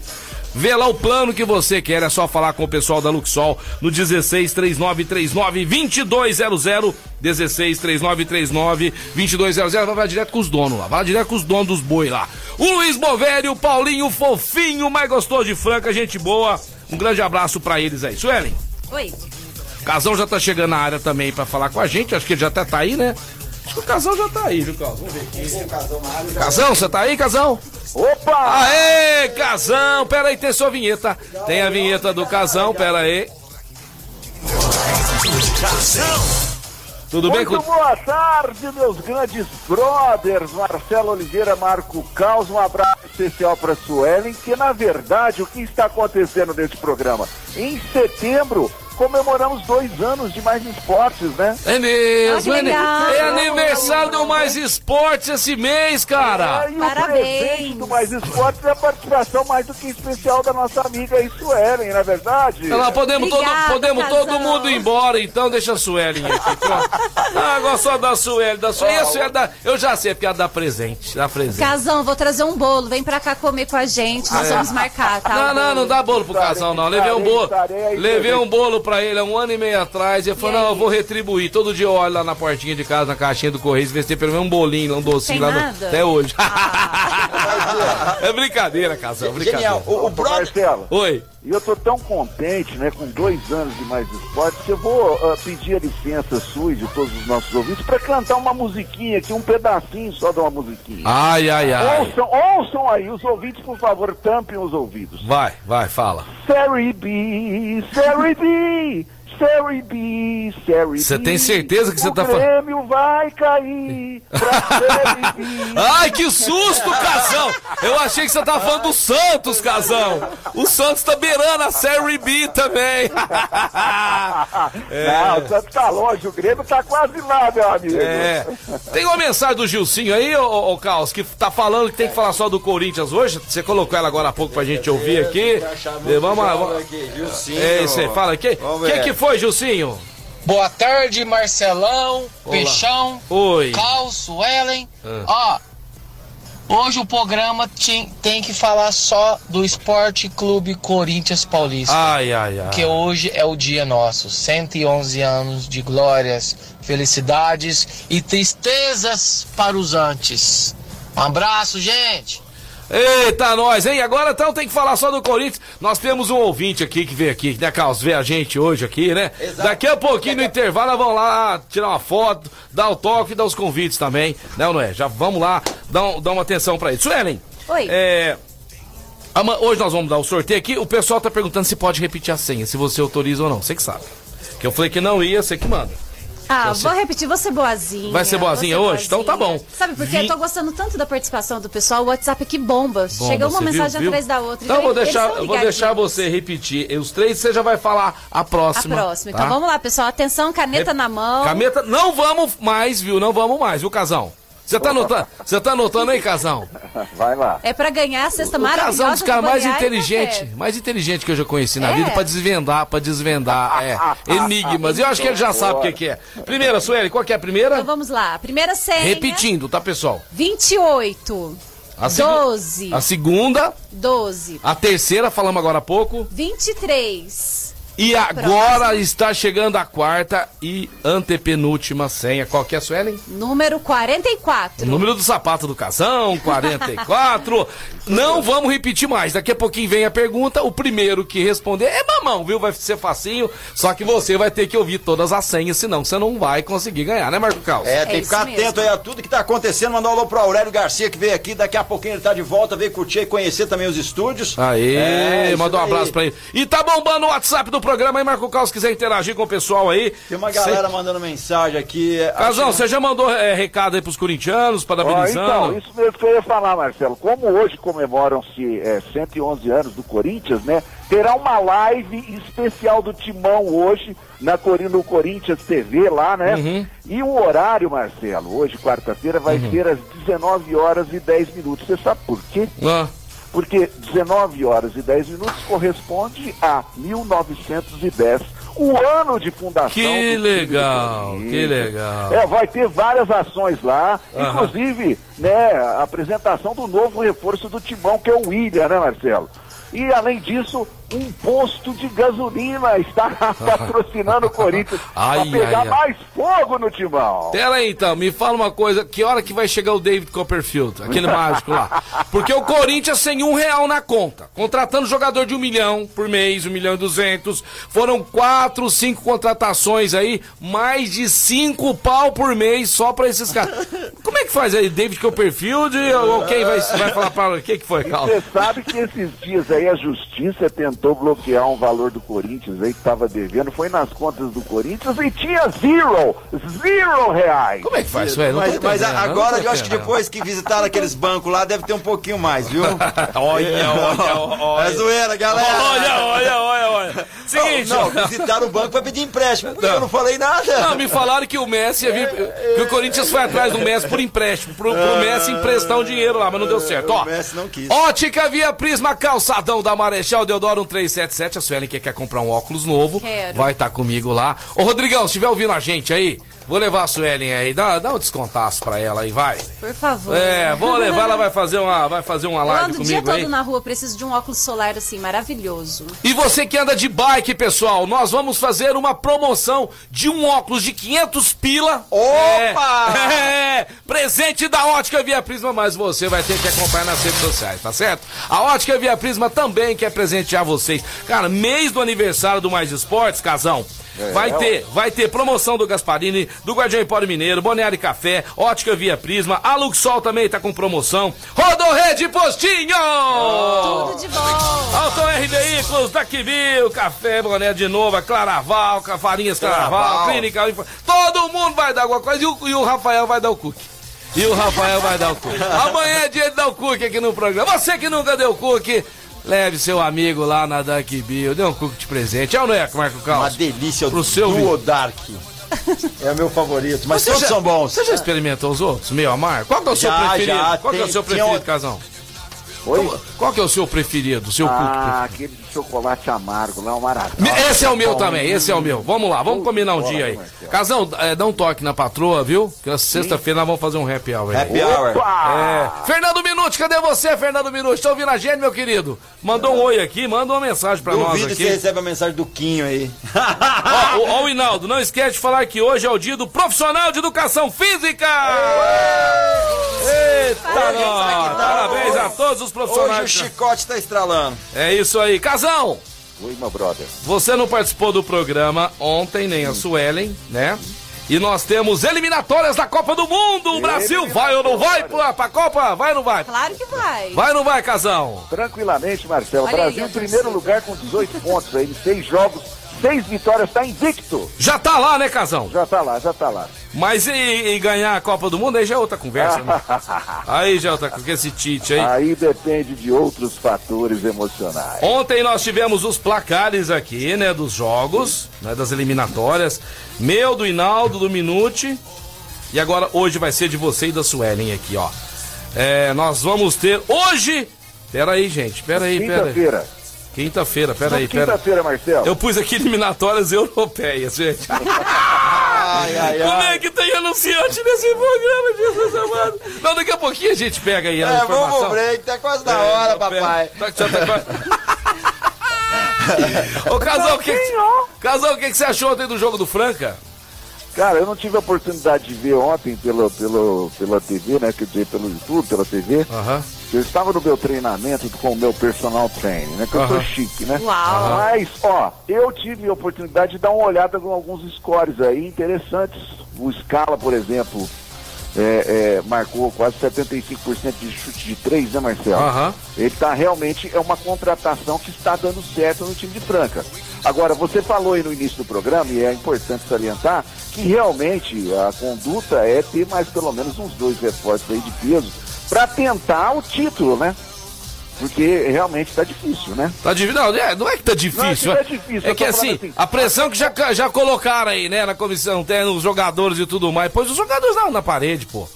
Vê lá o plano que você quer, é só falar com o pessoal da Luxol no 16 3939 2200 16 3939 2200 vai, vai direto com os donos lá, vai direto com os donos dos boi lá. O Luiz Bovério, o Paulinho fofinho, mais gostoso de Franca, gente boa. Um grande abraço pra eles aí. Suelen, Oi. Casão já tá chegando na área também pra falar com a gente, acho que ele já até tá aí, né? Acho que o Casão já tá aí, viu, Casão? Vamos ver aqui. Casão, você tá aí, Casão? Opa! Aê, Casão! Pera aí, tem sua vinheta. Tem a vinheta do Casão, pera aí. Tudo bem Muito boa tarde, meus grandes brothers, Marcelo Oliveira, Marco Caos, um abraço especial para Suelen, que na verdade o que está acontecendo nesse programa? Em setembro comemoramos dois anos de mais esportes, né? É mesmo, Ah, que é, é aniversário do Mais Esportes esse mês, cara. É, e o Parabéns. presente do Mais Esportes é a participação mais do que especial da nossa amiga aí, Suelen, na verdade. Olha lá, podemos, todo, Obrigada, podemos todo mundo ir embora, então deixa a Suelen aqui. pronto. *laughs* Ah, agora só da Suelen, da Suelen. E a Suelen dá, eu já sei, porque ela dá presente, dá presente. Casão, vou trazer um bolo. Vem pra cá comer com a gente. Nós vamos marcar, tá? É. Não, o não, não dá bolo pro casal, não. Levei um bolo. Levei um bolo pra ele há um ano e meio atrás. E ele falou: E não, eu vou retribuir. Todo dia eu olho lá na portinha de casa, na caixinha do Correio, ver se tem pelo menos um bolinho, um docinho lá. no- nada? Até hoje. Ah. *laughs* é brincadeira, casal, brincadeira. Genial. O, o brother. Oi. E eu tô tão contente, né, com dois anos de mais esportes, que eu vou ah, pedir a licença sua e de todos os nossos ouvintes para cantar uma musiquinha aqui, um pedacinho só de uma musiquinha. Ai, ai, ai. Ouçam, ouçam aí, os ouvintes, por favor, tampem os ouvidos. Vai, vai, fala. Série B, Série B, Série B, Série B. Você tem certeza que você tá falando? O prêmio vai cair pra Série B. *laughs* Ai, que susto, Casão! Eu achei que você tava falando do Santos, Casão! O Santos tá beirando a Série B também! *laughs* Não, o Santos tá longe, o Grêmio tá quase lá, meu amigo. É. Tem uma mensagem do Gilcinho aí, ô, ô, Caos, que tá falando que tem que falar só do Corinthians hoje. Você colocou ela agora há pouco pra gente ouvir aqui. É, Vamos lá. vamos- É isso aí, fala aqui. O que, que foi, Gilcinho? Boa tarde, Marcelão, Olá. Peixão, Oi. Cal, Suelen. Ah. Ó, hoje o programa tem, tem que falar só do Esporte Clube Corinthians Paulista. Ai, ai, ai. Que hoje é o dia nosso. 111 anos de glórias, felicidades e tristezas para os antes. Um abraço, gente! Eita, nós, hein? Agora então tem que falar só do Corinthians. Nós temos um ouvinte aqui que veio aqui, né, Carlos? Vê a gente hoje aqui, né? Exato. Daqui a pouquinho no intervalo nós vamos lá tirar uma foto, dar o toque e dar os convites também, né, ou não é? Já vamos lá dar, um- dar uma atenção pra ele. Suelen, Oi. é. Hoje nós vamos dar o sorteio aqui. O pessoal tá perguntando se pode repetir a senha, se você autoriza ou não. Você que sabe. Que eu falei que não ia, você que manda. Ah, Você- vou repetir, vou ser boazinha. Vai ser boazinha ser hoje? Então tá bom. Sabe por quê? Vi- Eu tô gostando tanto da participação do pessoal, o WhatsApp aqui bomba. Bomba, Chega uma viu, mensagem viu? atrás da outra. Então vou deixar, vou deixar você repetir. Os três você já vai falar a A próxima. próxima. tá? Então vamos lá, pessoal. Atenção, caneta Rep- na mão. Cameta, não vamos mais, viu? Não vamos mais, viu, Casão? Você tá anotando? Você tá anotando aí, Casão? Vai lá. É pra ganhar a cesta O Casão é um maravilhosa dos caras mais né, inteligentes, Fê? mais inteligente que eu já conheci na É? vida pra desvendar, pra desvendar, é, *laughs* enigmas. Eu acho que ele já sabe o que, que é. Primeira, Sueli, qual que é a primeira? Então vamos lá. Primeira senha. Repetindo, tá, pessoal? 28. A segu- 12. A segunda, 12. a terceira, falamos agora há pouco. 23. E agora está chegando a quarta e antepenúltima senha. Qual que é, Suelen? Número 44. O número do sapato do casão, 44. *laughs* Não vamos repetir mais. Daqui a pouquinho vem a pergunta. O primeiro que responder é mamão, viu? Vai ser facinho. Só que você vai ter que ouvir todas as senhas, senão você não vai conseguir ganhar, né, Marco Carlos? É, tem que ficar atento aí a tudo que tá acontecendo. Mandar um alô pro Aurélio Garcia que veio aqui. Daqui a pouquinho ele tá de volta, veio curtir e conhecer também os estúdios. Aê, É, manda um abraço pra ele. E tá bombando o WhatsApp do programa aí, Marco Carlos, se quiser interagir com o pessoal aí. Tem uma galera Cê- mandando mensagem aqui. é, Casão, acho- você já mandou é, recado aí pros corintianos, Ó, parabenizando? então, isso mesmo que eu ia falar, Marcelo. Como hoje comemoram-se é, 111 anos do Corinthians, né? Terá uma live especial do Timão hoje na Cori- no Corinthians TV lá, né? Uhum. E o horário, Marcelo, hoje, quarta-feira, vai ser às 19 horas e 10 minutos. Você sabe por quê? Ah. Porque 19 horas e 10 minutos corresponde a 1910, o ano de fundação. Que legal, que legal. É, vai ter várias ações lá, Aham. inclusive, né, a apresentação do novo reforço do Timão, que é o William, né, Marcelo? E além disso, um posto de gasolina está *laughs* patrocinando o Corinthians *laughs* para pegar ai, ai. mais fogo no Timão. Pera aí então, me fala uma coisa, que hora que vai chegar o David Copperfield, aquele *laughs* mágico lá? Porque o Corinthians sem um real na conta, contratando jogador de um milhão por mês, um milhão e duzentos, foram quatro, cinco contratações aí, mais de cinco pau por mês só pra esses caras. Como é que faz aí, David Copperfield ou quem vai, vai falar pra... O que que foi, Carlos? Você sabe que esses dias aí a justiça tentou bloquear um valor do Corinthians aí que estava devendo, foi nas contas do Corinthians e tinha zero, zero reais. Como é que faz isso aí? Não Mas, mas agora não eu acho que depois que visitaram aqueles bancos lá, deve ter um pouquinho mais, viu? *laughs* Olha, olha, olha. É zoeira, galera. Olha, olha, olha, olha. Seguinte, Não, não, visitaram o banco pra pedir empréstimo. Eu não falei nada. Não, me falaram que o Messi ia vir, que o Corinthians foi atrás do Messi por empréstimo, pro, pro Messi emprestar um dinheiro lá, mas não deu certo. Ó, O Messi não quis. Ótica Via Prisma Calçadão da Marechal Deodoro 1377. A Suelen que quer comprar um óculos novo, Quero. vai estar comigo lá. Ô, Rodrigão, se estiver ouvindo a gente aí, vou levar a Suelen aí, dá, dá um descontaço pra ela aí, vai. Por favor. É, vou levar, ela vai fazer uma, vai fazer uma Eu live ando o dia comigo todo aí. na rua, preciso de um óculos solar assim, maravilhoso. E você que anda de bike, pessoal, nós vamos fazer uma promoção de um óculos de 500 pila. Opa! É, *laughs* é, presente da Ótica Via Prisma, mas você vai ter que acompanhar nas redes sociais, tá certo? A Ótica Via Prisma também quer presentear vocês. Cara, mês do aniversário do Mais Esportes, casão. Vai ter, vai ter promoção do Gasparini, do Guardião Empório Mineiro, Boneário e Café, Ótica Via Prisma, a Luxol também tá com promoção, Rodorrede Postinho! Tudo de bom. Auto R Veículos, da Quibio, Café Boné de novo, a Claraval, Farinhas Claraval, Claraval. Clínica. Todo mundo vai dar alguma coisa e o, e o Rafael vai dar o cookie. E o Rafael vai dar o cookie. *laughs* Amanhã é dia de dar o cookie aqui no programa. Você que nunca deu cookie, leve seu amigo lá na Dunk Bio, dê um cookie de presente. É ou não é, Marco Uma Carlos? delícia o Pro seu Duo Dark. É o meu favorito, mas todos são bons. Você já experimentou os outros, meu amar? Qual que é o seu Já, preferido? já, Qual que é o tem- seu preferido, um- Casão? Oi? Qual que é o seu preferido, o seu? Ah, aquele de chocolate amargo lá, uma maravilha. Esse é o meu também, esse é o meu. Vamos lá, vamos combinar um Bora, dia aí. Marcelo. Casão, é, dá um toque na patroa, viu? Que sexta-feira nós vamos fazer um happy hour aí. Happy hour. É. Fernando Minuti, cadê você, Fernando Minuti? Tá ouvindo a gente, meu querido? Mandou um oi aqui, manda uma mensagem pra nós Duvido que aqui. você recebe a mensagem do Quinho aí. *laughs* Ó, ó, ó, o Hinaldo, não esquece de falar que hoje é o dia do profissional de educação física! Eita, nós! Parabéns a todos os Hoje o profissionais. chicote tá estralando. É isso aí. Casão, Oi, meu brother. Você não participou do programa ontem, nem a Suelen, né? E nós temos eliminatórias da Copa do Mundo. O Brasil vai ou não vai pra, pra Copa? Vai ou não vai? Claro que vai. Vai ou não vai, Casão? Tranquilamente, Marcelo. Olha Brasil aí, em primeiro lugar com 18 pontos aí, em seis jogos, seis vitórias, tá invicto. Já tá lá, né, Casão? Já tá lá, já tá lá. Mas e, e ganhar a Copa do Mundo? Aí já é outra conversa, né? *laughs* Aí já é outra com esse Tite aí. Aí depende de outros fatores emocionais. Ontem nós tivemos os placares aqui, né, dos jogos, né, das eliminatórias. Meu, do Hinaldo, do Minute. E agora hoje vai ser de você e da Suelen aqui, ó. É, nós vamos ter hoje... Pera aí, gente, pera aí, pera aí. Quinta-feira. Quinta-feira, pera aí, pera Quinta-feira, Marcelo. Eu pus aqui eliminatórias europeias, gente. *laughs* Ai, ai, Como ai. é que tem anunciante nesse programa, Jesus amado? Não, daqui a pouquinho a gente pega aí a É, informação. vamos pro break, tá quase na É, hora, tá papai. Tá- já tá quase- *laughs* Ô, Casal, o que, que, Casal, o que, que você achou ontem do jogo do Franca? Cara, eu não tive a oportunidade de ver ontem pela, pela, pela TV, né? Quer dizer, pelo YouTube, pela TV. Aham. Eu estava no meu treinamento com o meu personal training, né? Que eu sou chique, né? Uau. Mas, ó, eu tive a oportunidade de dar uma olhada em alguns scores aí interessantes. O Scala, por exemplo, é, é, marcou quase 75% de chute de três, né, Marcelo? Ele tá realmente, é uma contratação que está dando certo no time de Franca. Agora, você falou aí no início do programa, e é importante salientar, que realmente a conduta é ter mais pelo menos uns dois reforços aí de peso para tentar o título, né? Porque realmente tá difícil, né? Tá difícil. Não, é, não é que tá difícil. Não é é que tá difícil, É eu que assim, assim, a pressão que já, já colocaram aí, né, na comissão, tem os jogadores e tudo mais. Pois os jogadores não, na parede, pô.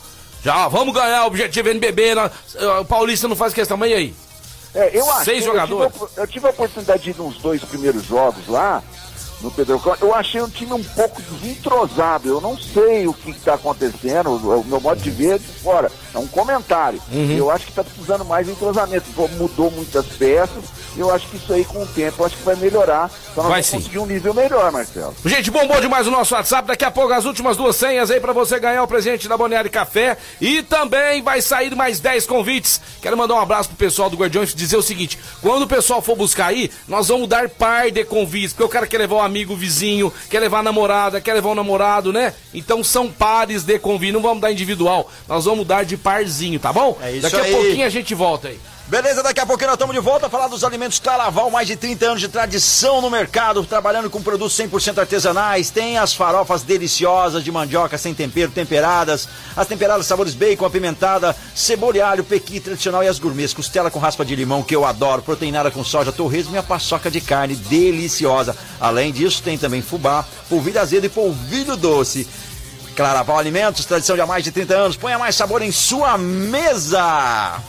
Já, vamos ganhar o objetivo NBB. na- o Paulista não faz questão, mas e aí? É, eu. Seis eu jogadores. tive a- Eu tive a oportunidade de ir nos dois primeiros jogos lá, no Pedro. Eu achei um time um pouco desentrosado. Eu não sei o que está acontecendo. O, o meu modo de ver é de fora. É um comentário. Uhum. Eu acho que está precisando mais entrosamento. Mudou muitas peças. Eu acho que isso aí, com o tempo, eu acho que vai melhorar. Então nós Vai sim. conseguir um nível melhor, Marcelo. Gente, bombou demais o nosso WhatsApp. Daqui a pouco as últimas duas senhas aí pra você ganhar o presente da Boneari Café. E também vai sair mais 10 convites. Quero mandar um abraço pro pessoal do Guardiões e dizer o seguinte: quando o pessoal for buscar aí, nós vamos dar par de convites. Porque o cara quer levar um amigo, vizinho, quer levar a namorada, quer levar um namorado, né? Então são pares de convite. Não vamos dar individual, nós vamos dar de parzinho, tá bom? É isso Daqui aí. a pouquinho a gente volta aí. Beleza, daqui a pouquinho nós estamos de volta a falar dos alimentos Claraval, mais de 30 anos de tradição no mercado, trabalhando com produtos 100% artesanais. Tem as farofas deliciosas de mandioca sem tempero, temperadas, as temperadas sabores bacon, apimentada, cebola e alho, pequi tradicional e as gourmets, costela com raspa de limão, que eu adoro, proteinada com soja, torresmo e a paçoca de carne deliciosa. Além disso, tem também fubá, polvilho azedo e polvilho doce. Claraval Alimentos, tradição de há mais de 30 anos. Ponha mais sabor em sua mesa.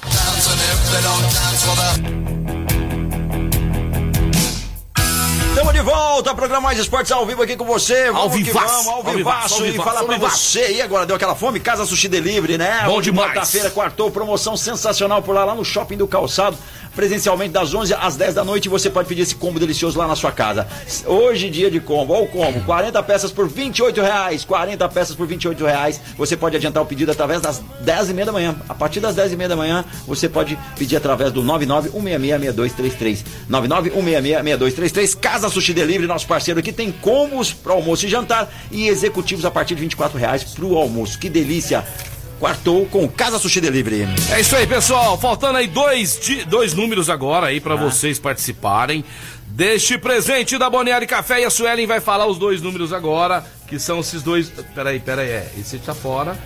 Estamos de volta, programa Mais Esportes ao vivo aqui com você. Vamos Ao vivaço, vamos, ao ao vivaço. vivaço, ao E falar pra vivaço. você. E agora, deu aquela fome? Casa Sushi Delivery, né? Bom Hoje, demais. Quarta-feira, quartou, promoção sensacional por lá, lá no Shopping do Calçado. Presencialmente das 11 às 10 da noite você pode pedir esse combo delicioso lá na sua casa. Hoje, dia de combo. Olha o combo: 40 peças por 28 reais. 40 peças por 28 reais. Você pode adiantar o pedido através das 10 e meia da manhã. A partir das 10 e meia da manhã, você pode pedir através do 991666233. 991666233. Casa Sushi Delivery, nosso parceiro aqui, tem combos para almoço e jantar e executivos a partir de 24 reais para o almoço. Que delícia! Quartou com Casa Sushi Delivery. É isso aí, pessoal. Faltando aí dois, dois números agora aí pra vocês participarem deste presente da Bonieri Café. E a Suelen vai falar os dois números agora, que são esses dois. Peraí, peraí, é. Esse tá fora.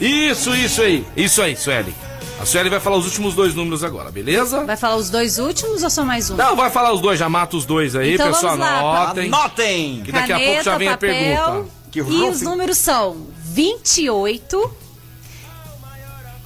Isso, isso aí. Isso aí, Suelen. A Suelen vai falar os últimos dois números agora, beleza? Vai falar os dois últimos ou só mais um? Não, vai falar os dois, já mata os dois aí, Então pessoal. vamos lá. Anotem. Anotem! Que daqui a pouco já vem a papel, pergunta. Que E os números são 28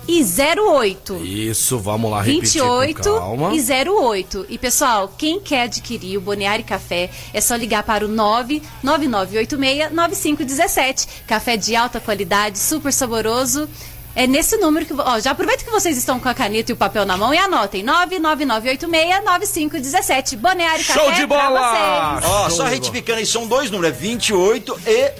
e 08. Isso, vamos lá repetir com 28 calma. e 08. E pessoal, quem quer adquirir o Boneari Café é só ligar para o 99986-9517. Café de alta qualidade, super saboroso. É nesse número que. Ó, já aproveita que vocês estão com a caneta e o papel na mão e anotem: 99986-9517. Boneari Show Café de pra bola! vocês. Ó, Show só retificando aí, são dois números, é 28 e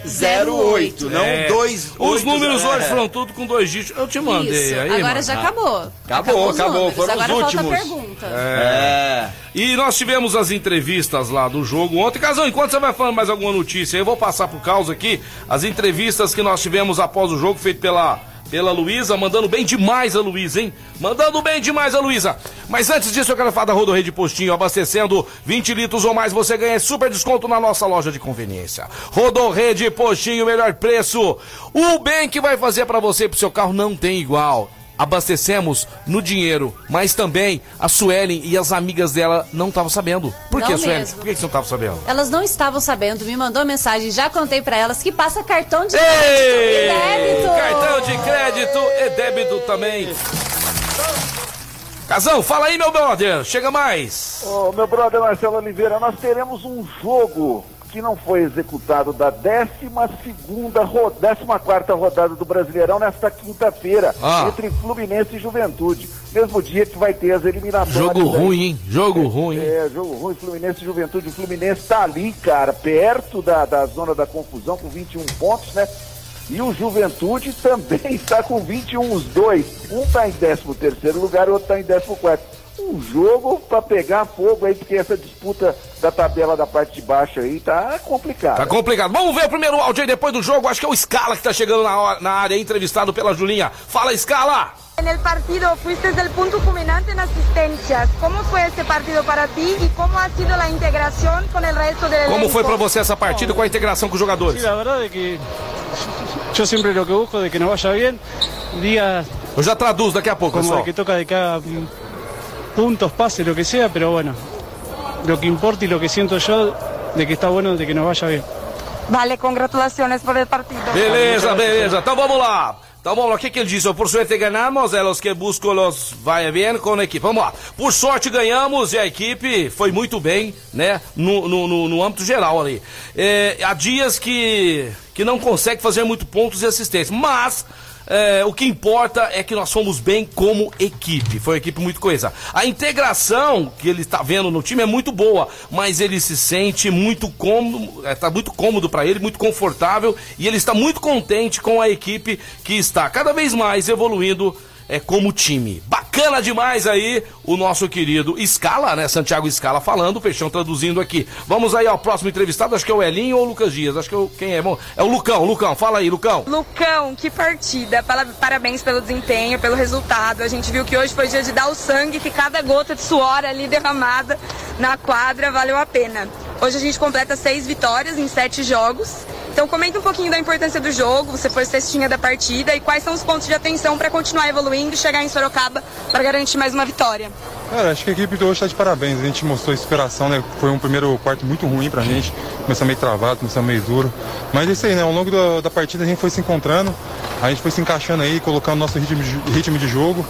08, não É. dois. Os números é. hoje foram tudo com dois dígitos. Eu te mandei Isso, aí. agora mano. já acabou. Acabou, os acabou, números. foram os Agora falta a últimos. pergunta. É. E nós tivemos as entrevistas lá do jogo ontem. Casão, enquanto você vai falando mais alguma notícia, eu vou passar pro caos aqui as entrevistas que nós tivemos após o jogo, feito pela, pela Luísa, mandando bem demais a Luísa, hein? Mandando bem demais a Luísa. Mas antes disso, eu quero falar da Rodorrede Postinho, abastecendo 20 litros ou mais, você ganha super desconto na nossa loja de conveniência. Rodorrede Postinho, melhor preço. O bem que vai fazer para você e pro seu carro não tem igual. Abastecemos no dinheiro, mas também a Suelen e as amigas dela não estavam sabendo. Por Não que, Suelen? mesmo. Por que que você não estava sabendo? Elas não estavam sabendo, me mandou mensagem, já contei pra elas que passa cartão de Ei! crédito e débito. Cartão de crédito e débito também. Casão, fala aí, meu brother. Chega mais. Ô, meu brother Marcelo Oliveira, nós teremos um jogo que não foi executado da 12ª, ro 14ª rodada do Brasileirão nesta quinta-feira, Ah. entre Fluminense e Juventude. Mesmo dia que vai ter as eliminatórias. Jogo ruim, hein? Jogo ruim. hein? É, jogo ruim, Fluminense e Juventude. O Fluminense tá ali, cara, perto da, da zona da confusão, com 21 pontos, né? E o Juventude *laughs* também está com 21, os dois. Um tá em 13 terceiro lugar, o outro tá em 14 Um jogo para pegar fogo aí, porque essa disputa da tabela da parte de baixo aí tá complicada. Tá complicado. Vamos ver o primeiro áudio aí depois do jogo. Acho que é o Scala que tá chegando na, hora- na área, entrevistado pela Julinha. Fala, Scala! En el partido fuiste el punto culminante en asistencias. ¿Cómo fue ese partido para ti y cómo ha sido la integración con el resto del Como elenco? foi pra você essa partida com a integração com os jogadores? Sí, la verdad es que yo siempre lo que busco de que nos vaya bien, días Eu já traduzo daqui a pouco, como pessoal. de que toca de cada puntos, pase, lo que sea, pero bueno, lo que importa y lo que siento yo de que está bueno de que nos vaya bien. Vale, congratulaciones por el partido. Beleza, beleza. Então vamos lá. Então vamos lá. O que, que ele disse? Por sorte ganhamos, é os que buscam los vai bem com a equipe. Vamos lá. Por sorte ganhamos e a equipe foi muito bem, né? No, no, no, no âmbito geral ali. É, há dias que, que não consegue fazer muito pontos e assistência, mas é, o que importa é que nós fomos bem como equipe. Foi uma equipe muito coesa. A integração que ele está vendo no time é muito boa, mas ele se sente muito cômodo, está muito cômodo para ele, muito confortável e ele está muito contente com a equipe que está cada vez mais evoluindo é, como time. Bacana demais aí o nosso querido Scala, né? Santiago Scala falando, o Peixão traduzindo aqui. Vamos aí ao próximo entrevistado, acho que é o Elinho ou o Lucas Dias. Acho que é o, quem é? Bom, é o Lucão, Lucão, fala aí, Lucão. Lucão, que partida. Parabéns pelo desempenho, pelo resultado. A gente viu que hoje foi dia de dar o sangue, que cada gota de suor ali derramada na quadra valeu a pena. Hoje a gente completa seis vitórias em sete jogos. Então comenta um pouquinho da importância do jogo, você foi cestinha da partida e quais são os pontos de atenção para continuar evoluindo e chegar em Sorocaba para garantir mais uma vitória. Cara, acho que a equipe de hoje está de parabéns. A gente mostrou superação, né? Foi um primeiro quarto muito ruim pra gente. Começou meio travado, começou meio duro. Mas é isso aí, né? Ao longo da, da partida a gente foi se encontrando, a gente foi se encaixando aí, colocando nosso ritmo de, ritmo de jogo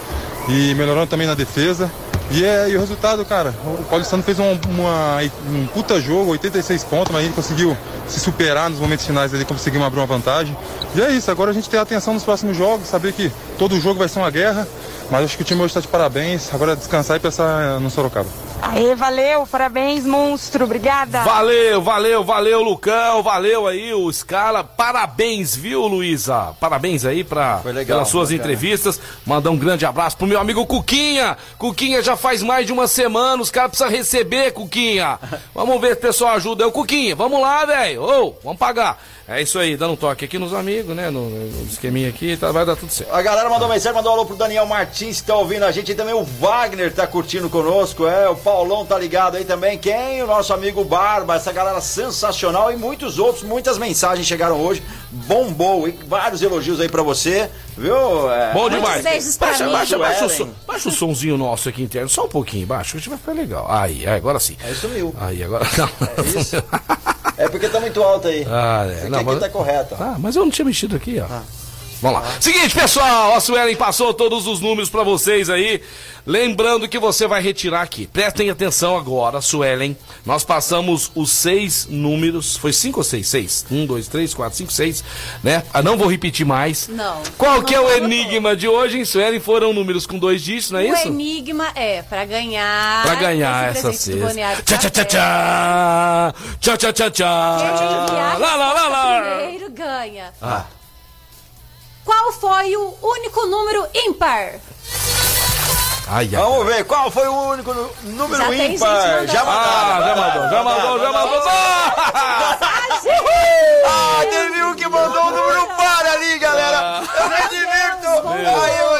e melhorando também na defesa. E, é, e o resultado, cara, o Paulistano fez um, uma, um puta jogo, 86 pontos, mas gente conseguiu se superar nos momentos finais ali, conseguimos abrir uma vantagem. E é isso, agora a gente tem atenção nos próximos jogos, saber que todo jogo vai ser uma guerra, mas acho que o time hoje está de parabéns. Agora é descansar e pensar no Sorocaba. Aê, valeu, parabéns, monstro, obrigada. Valeu, valeu, valeu, Lucão, valeu aí o Scala. Parabéns, viu, Luísa? Parabéns aí pra, legal, pelas suas bacana. entrevistas. Mandar um grande abraço pro meu amigo Cuquinha. Cuquinha já faz mais de uma semana, os caras precisam receber, Cuquinha. *laughs* Vamos ver se o pessoal ajuda. É o Cuquinha, vamos lá, velho. Ô, vamos pagar. É isso aí, dando um toque aqui nos amigos, né? No, no esqueminha aqui, tá, vai dar tudo certo. A galera mandou mensagem, mandou um alô pro Daniel Martins que tá ouvindo a gente e também o Wagner tá curtindo conosco, é, o Paulão tá ligado aí também, quem? O nosso amigo Barba, essa galera sensacional e muitos outros, muitas mensagens chegaram hoje, bombou, e vários elogios aí pra você, viu? É, Bom demais. beijos baixa, baixa, baixa, o som, baixa o somzinho nosso aqui interno, só um pouquinho, baixa, que vai ficar legal. Aí, agora sim. Aí sumiu. Aí, agora não. É porque tá muito alto aí. Ah, é. Não, aqui mas- tá correto. ó. Ah, mas eu não tinha mexido aqui, ó. Vamos lá. Seguinte, pessoal, a Suelen passou todos os números pra vocês aí. Lembrando que você vai retirar aqui. Prestem atenção agora, Suelen. Nós passamos os seis números. Foi cinco ou seis? Seis. Um, dois, três, quatro, cinco, seis. Né? Ah, não vou repetir mais. Não. Qual Não que é o enigma de hoje, hein, Suelen? Foram números com dois dígitos, não é o isso? enigma é pra ganhar. Pra ganhar essa cesta. Balneário Tchá, tchá, tchá, Café. tchá. Tchá, tchá, tchá, tchá. Quem enviar a Lá, lá, lá, lá. primeiro ganha. Ah. Qual foi o único número ímpar? Ai, ai. Vamos ver, qual foi o único número Já ímpar? Já mandaram. Ah, já mandou, já mandou, já mandou. Ah, teve um que mandou o número par ali, galera. Eu me divirto. Aí eu-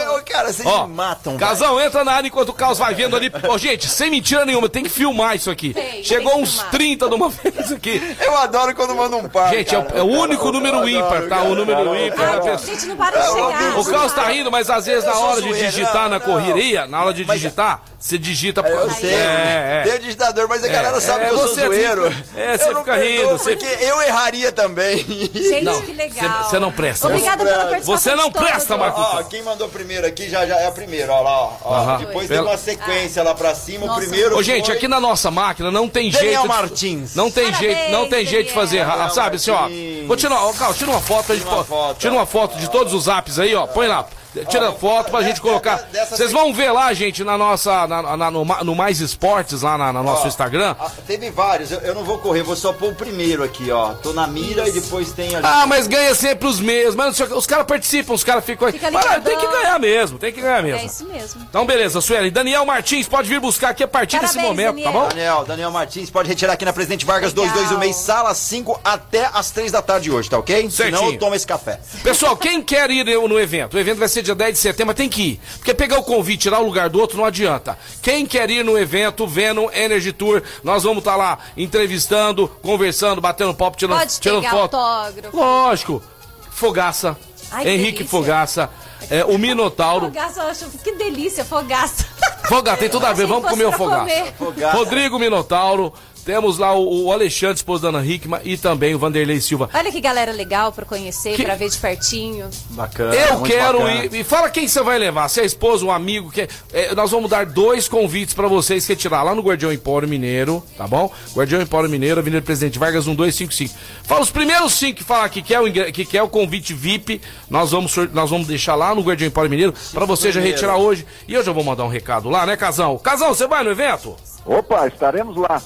cara, vocês Ó, me matam. Casão, entra na área enquanto o Caos vai vendo ali. Ô, gente, sem mentira nenhuma, tem que filmar isso aqui. Tem, Chegou tem uns filmar. 30 de uma *laughs* vez aqui. Eu adoro quando manda um par. Gente, é o, cara. é o único Eu número adoro, ímpar, tá? cara, O número eu ímpar. adoro. a A pessoa- gente não para de chegar. O Caos tá rindo, mas às vezes na hora de digitar na correria, na hora de Mas- digitar, você digita. Eu sei, É, tem é. o digitador, mas a É, galera sabe é, que eu sou você zoeiro. é, você Eu não fica rindo, você- Porque eu erraria também. Gente, Não, que legal. Você não presta. Obrigada pela participação Você não presta, Marco. Ó, quem mandou primeiro aqui já, já é a primeira, ó lá, ó. Aham. Depois Pela- tem uma sequência lá pra cima. Nossa. O primeiro. Ô, gente, foi- aqui na nossa máquina não tem Daniel jeito. de- Martins. Não tem Parabéns, jeito, não tem jeito de fazer, Daniel. ra- sabe assim, ó. Vou tirar, ó, tira uma foto pra gente. Tira uma pô- foto. Tira uma foto de todos os apps aí, ó. Põe lá. Tira a foto pra gente colocar. Vocês vão ver lá, gente, na nossa. na- na- no, no Mais Esportes, lá na, no nosso Ó, Instagram. ah, teve vários, eu, eu não vou correr, vou só pôr o primeiro aqui, ó. Tô na mira e depois tem ali. Ah, mas ganha sempre os mesmos. Mas não sei o que, os caras participam, os caras ficam aí. Fica Mas, ligadão. tem que ganhar mesmo, tem que ganhar É mesmo. isso mesmo. Então, beleza, Sueli. Daniel Martins, pode vir buscar aqui a partir desse Parabéns, momento, tá Daniel. bom? Daniel, Daniel Martins, pode retirar aqui na Presidente Vargas Legal. 221 sala 5 até as 3 da tarde hoje, tá ok? Certinho. Senão eu tomo esse café. Pessoal, quem quer ir no evento? O evento vai ser dia 10 de setembro, tem que ir. Porque pegar o convite e tirar o lugar do outro não adianta. Quem quer ir no evento, Venom Energy Tour, nós vamos estar lá entrevistando, conversando, batendo papo, tirando, Pode tirando foto. autógrafo. Lógico. Fogaça. Ai, que Henrique delícia. Fogaça. é, o Minotauro. Fogaça, eu acho que delícia, fogaça. Fogaça, tem tudo a *laughs* ver, vamos comer o Fogaça. comer. Rodrigo Minotauro. Temos lá o, o Alexandre, esposo da Ana Hickman, e também o Vanderlei Silva. Olha que galera legal pra conhecer, Que- pra ver de pertinho. Bacana. Eu muito quero bacana. ir. E fala quem você vai levar. Se é esposo, um amigo. Que, é, nós vamos dar dois convites pra vocês que tirar lá no Guardião Empório Mineiro, tá bom? Guardião Empório Mineiro, Avenida Presidente Vargas 1255. Fala os primeiros cinco que falar que quer o, ingre- que quer o convite VIP. Nós vamos, nós vamos deixar lá no Guardião Empório Mineiro pra você já retirar hoje. E eu já vou mandar um recado lá, né, Casão? Casão, você vai no evento? Opa, estaremos lá.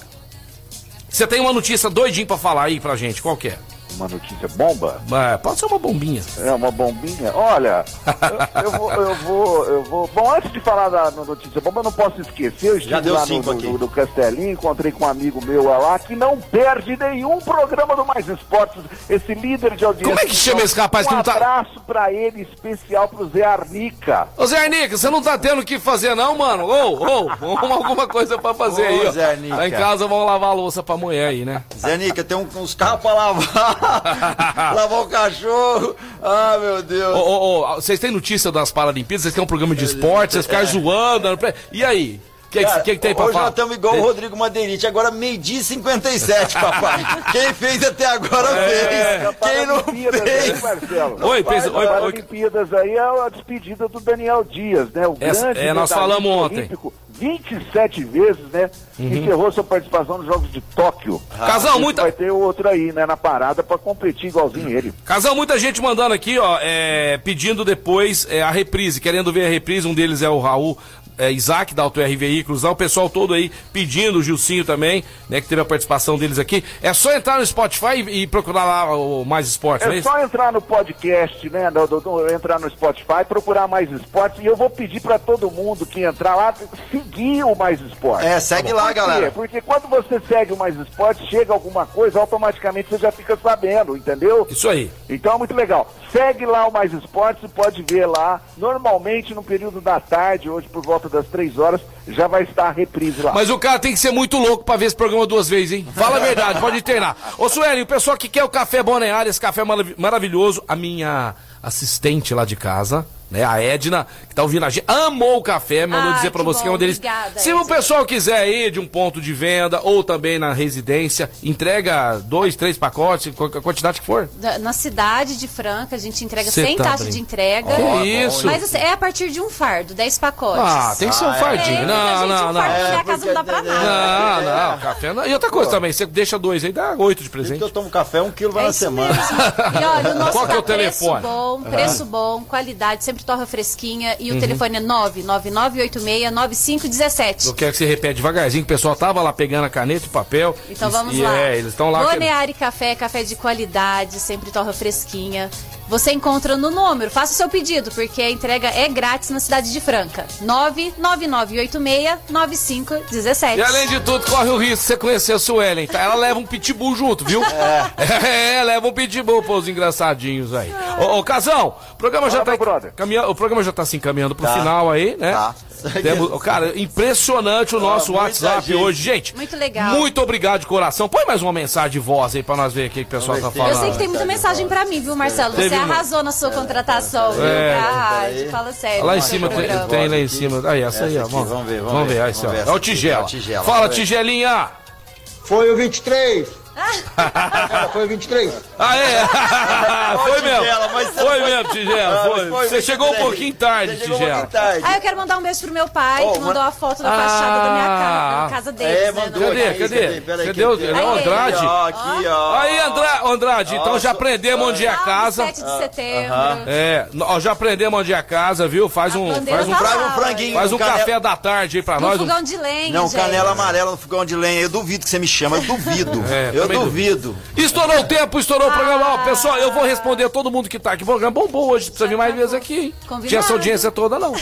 Você tem uma notícia doidinho pra falar aí pra gente, qual que é? Uma notícia bomba? É, pode ser uma bombinha. É uma bombinha? Olha, eu, eu vou, eu vou, eu vou. Bom, antes de falar da notícia bomba, eu não posso esquecer. Eu estive lá no, no, no- Castelinho, encontrei com um amigo meu lá que não perde nenhum programa do Mais Esportes, esse líder de audiência. Como é que chama esse rapaz um que não tá- abraço pra ele especial pro Zé Arnica. Ô Zé Arnica, você não tá tendo o que fazer não, mano? Ô, ô, vamos alguma coisa pra fazer Ô, aí, ó. Zé Arnica. Lá em casa vamos lavar a louça pra mulher aí, né? Zé Nica, tem um- uns carros pra lavar. *laughs* lavar o cachorro. Ah, meu Deus. Ô, ô, ô, vocês têm notícia das Paralimpíadas? Vocês querem um programa de esporte? Vocês ficaram zoando? E aí? O que, Cara, que, que tem pra hoje nós estamos igual o Rodrigo Madeirite, agora meio-dia e 57, papai. *laughs* Quem fez até agora É. fez. Quem não aí, fez. Marcelo. Oi, pensa- oi, oi. Paralimpíadas aí é a despedida do Daniel Dias, né? O Essa- grande é, nós falamos ontem. olímpico, 27 vezes, né? Encerrou sua participação nos Jogos de Tóquio. Casal, Isso muita- Vai ter outro aí, né, na parada pra competir igualzinho ele. Casal, muita gente mandando aqui, ó, é, pedindo depois é, a reprise, querendo ver a reprise. Um deles é o Raul é, Isaac, da Auto R Veículos, lá, o pessoal todo aí pedindo, o Gilcinho também, né, que teve a participação deles aqui. É só entrar no Spotify e, e procurar lá o Mais Esporte, não é É só entrar no podcast, né? no- no- no- entrar no Spotify, procurar mais esportes. E eu vou pedir pra todo mundo que entrar lá seguir o mais esportes. É, segue lá, Por quê? galera. Porque quando você segue o mais esportes, chega alguma coisa, automaticamente você já fica sabendo, entendeu? Isso aí. Então é muito legal. Segue lá o Mais Esportes e pode ver lá. Normalmente no período da tarde, hoje por volta das três horas, já vai estar a reprise lá. Mas o cara tem que ser muito louco pra ver esse programa duas vezes, hein? Fala a verdade, pode internar. *laughs* Ô, Sueli, o pessoal que quer o café Boneário, esse café marav- maravilhoso, a minha assistente lá de casa, né, a Edna, tá ouvindo a gente, amou o café, mandou Ai, dizer pra que você que é uma bom, delícia. obrigada, Se o Edna. pessoal quiser ir de um ponto de venda ou também na residência, entrega dois, três pacotes, a quantidade que for. Na cidade de Franca, a gente entrega Cê sem tá taxa brin- de entrega. Que isso? Mas assim, é a partir de um fardo, 10 pacotes. Ah, tem que ser um fardinho. É, não, muita gente, não, um não. fardo É, na casa não dá pra porque- nada. Não, não, café não. E outra coisa também, você deixa dois aí, dá oito de presente. Que eu tomo café, um quilo vai É na semana. mesmo. E olha, o nosso Qual que é o telefone? preço bom, preço bom, qualidade, sempre torra fresquinha. E o Uhum. telefone é 999869517. Eu quero que você repete devagarzinho, que o pessoal tava lá pegando a caneta e papel. Então E- vamos e lá. É, eles estão lá. que- Boneari Café, café de qualidade, sempre torra fresquinha. Você encontra no número, faça o seu pedido, porque a entrega é grátis na cidade de Franca. 999869517. E além de tudo, corre o risco de você conhecer a Suelen, tá? Ela leva um pitbull junto, viu? É, *laughs* leva um pitbull pros engraçadinhos aí. Ô, ô Casão, o programa já tá brother. caminhando, o programa já tá se encaminhando pro Tá. final aí, né? Tá. Temos, cara, impressionante o nosso muita WhatsApp gente. hoje, gente. Muito legal. Muito obrigado de coração. Põe mais uma mensagem de voz aí pra nós ver o que o pessoal tá se Eu falando. sei que tem muita mensagem pra mim, viu, Marcelo? Você arrasou na sua contratação, viu? É. Pra rádio, fala sério. Lá em cima tem, tem lá em cima. Aí, essa aí, Essa ó. aqui, Vamos, vamos ver, vamos Vamos ver, ver, aí, vamos ó. ver É essa Tigela. é o Tigela, Fala, vamos ver. Tigelinha. Foi o 23. Foi 23. Ah, é? *laughs* foi mesmo. Tigela, mas Foi foi- mesmo, Tigela. Ah, Foi. foi Você chegou um 23. pouquinho tarde, Você chegou um Tigela. pouquinho tarde. Ah, eu quero mandar um beijo pro meu pai, Oh, que mandou man- a foto da Ah. fachada da minha casa, da casa deles. É, né, mandou. no- Cadê? Aí, Cadê? cadê? O é. Andrade? Ó, aqui, ó. Aí, Andra, Andrade, então já aprendemos onde é a Ah, casa. 7 de setembro. É, ó, já aprendemos onde é a casa, viu? Faz um, faz um, tá franguinho. faz um café da tarde aí pra No nós. um- fogão de lenha, Não, canela amarela no fogão de lenha. Eu duvido que você me chama, eu duvido. É, eu também duvido. Estourou o tempo, estourou o programa. Ó, pessoal, eu vou responder todo mundo que tá aqui. O programa bombou hoje. Precisa vir mais vezes aqui, hein? Combinado. Tinha essa audiência toda, não.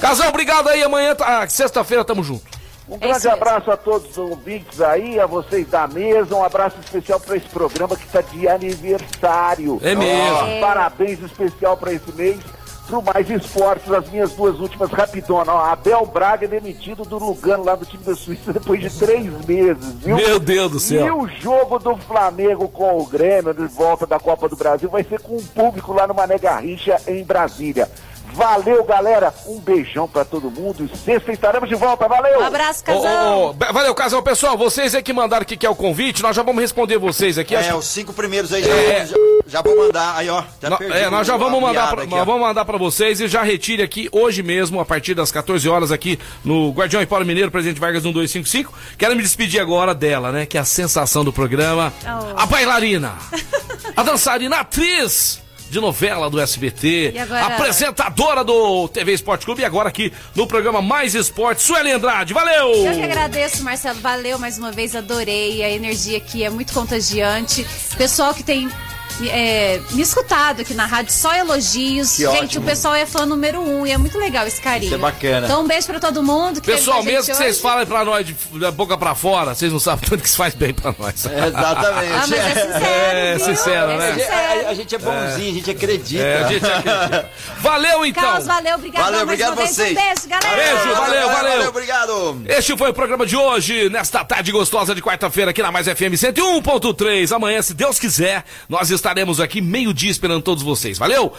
Casal, obrigado aí. Amanhã, tá- ah, sexta-feira, tamo junto. Um É grande mesmo. abraço a todos os ouvintes aí, a vocês da mesa, um abraço especial para esse programa que está de aniversário. É mesmo. Ó, Parabéns especial para esse mês. Pro Mais Esportes, as minhas duas últimas rapidonas. Ó, Abel Braga demitido do Lugano, lá do time da Suíça, depois de três meses, viu? Meu Deus do céu. E o jogo do Flamengo com o Grêmio, de volta da Copa do Brasil, vai ser com o público lá no Mané Garrincha, em Brasília. Valeu, galera. Um beijão pra todo mundo. Sexta estaremos de volta. Valeu! Um abraço, casal. ô, ô, be- valeu, casal. Pessoal, vocês é que mandaram que quer o convite, nós já vamos responder vocês aqui. É, acho- os cinco primeiros aí já, É. já, já vou mandar. Aí, ó. Já perdi é, nós já vamos mandar, pra, aqui, vamos mandar pra vocês e já retire aqui hoje mesmo, a partir das 14 horas aqui no Guardião Paulo Mineiro, Presidente Vargas 1255. Quero me despedir agora dela, né? Que é a sensação do programa. Oh. A bailarina, a dançarina, a atriz de novela do SBT, agora- apresentadora do TV Esporte Clube e agora aqui no programa Mais Esporte, Sueli Andrade. Valeu! Eu que agradeço, Marcelo. Valeu mais uma vez, adorei. A energia aqui é muito contagiante. Pessoal que tem é, me escutado aqui na rádio, só elogios. Que gente, ótimo. o pessoal é fã número um e é muito legal esse carinho. Isso é bacana. Então, um beijo pra todo mundo. Que Pessoal, a mesmo que vocês hoje. falem pra nós de, da boca pra fora, vocês não sabem *laughs* tanto que isso faz bem pra nós. Exatamente. Ah, mas é sincero. É, viu? sincero, É né? A gente- sincero. a, a gente é bonzinho, a gente acredita. É, a gente acredita. Valeu, então! Carlos, valeu, obrigado. Valeu, obrigado vez. vocês. Um beijo, galera. Beijo, valeu, valeu. obrigado. Este foi o programa de hoje, nesta tarde gostosa de quarta-feira aqui na Mais FM 101.3. Amanhã, se Deus quiser, nós estaremos aqui meio-dia esperando todos vocês. Valeu?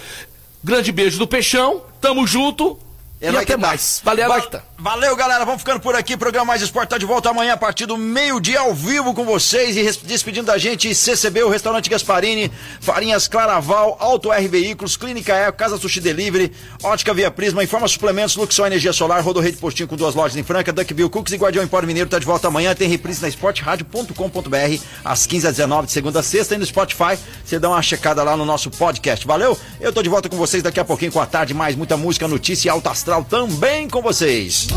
Grande beijo do Peixão, tamo junto É e até tá. mais. Valeu, Va-. Valeu, galera. Vamos ficando por aqui. Programa Mais Esporte tá de volta amanhã a partir do meio-dia ao vivo com vocês. E despedindo da gente, CCB, o Restaurante Gasparini, Farinhas Claraval, Auto R Veículos, Clínica Eco, Casa Sushi Delivery, Ótica Via Prisma, Informa Suplementos, Luxor Energia Solar, Rodorreio de Postinho com duas lojas em Franca, Duckbill Cooks e Guardião Empório Mineiro tá de volta amanhã. Tem reprise na esporteradio.com.br às 15 às 19 de segunda a sexta e no Spotify. Você dá uma checada lá no nosso podcast. Valeu? Eu tô de volta com vocês daqui a pouquinho com a tarde. Mais muita música, notícia e alto astral também com vocês.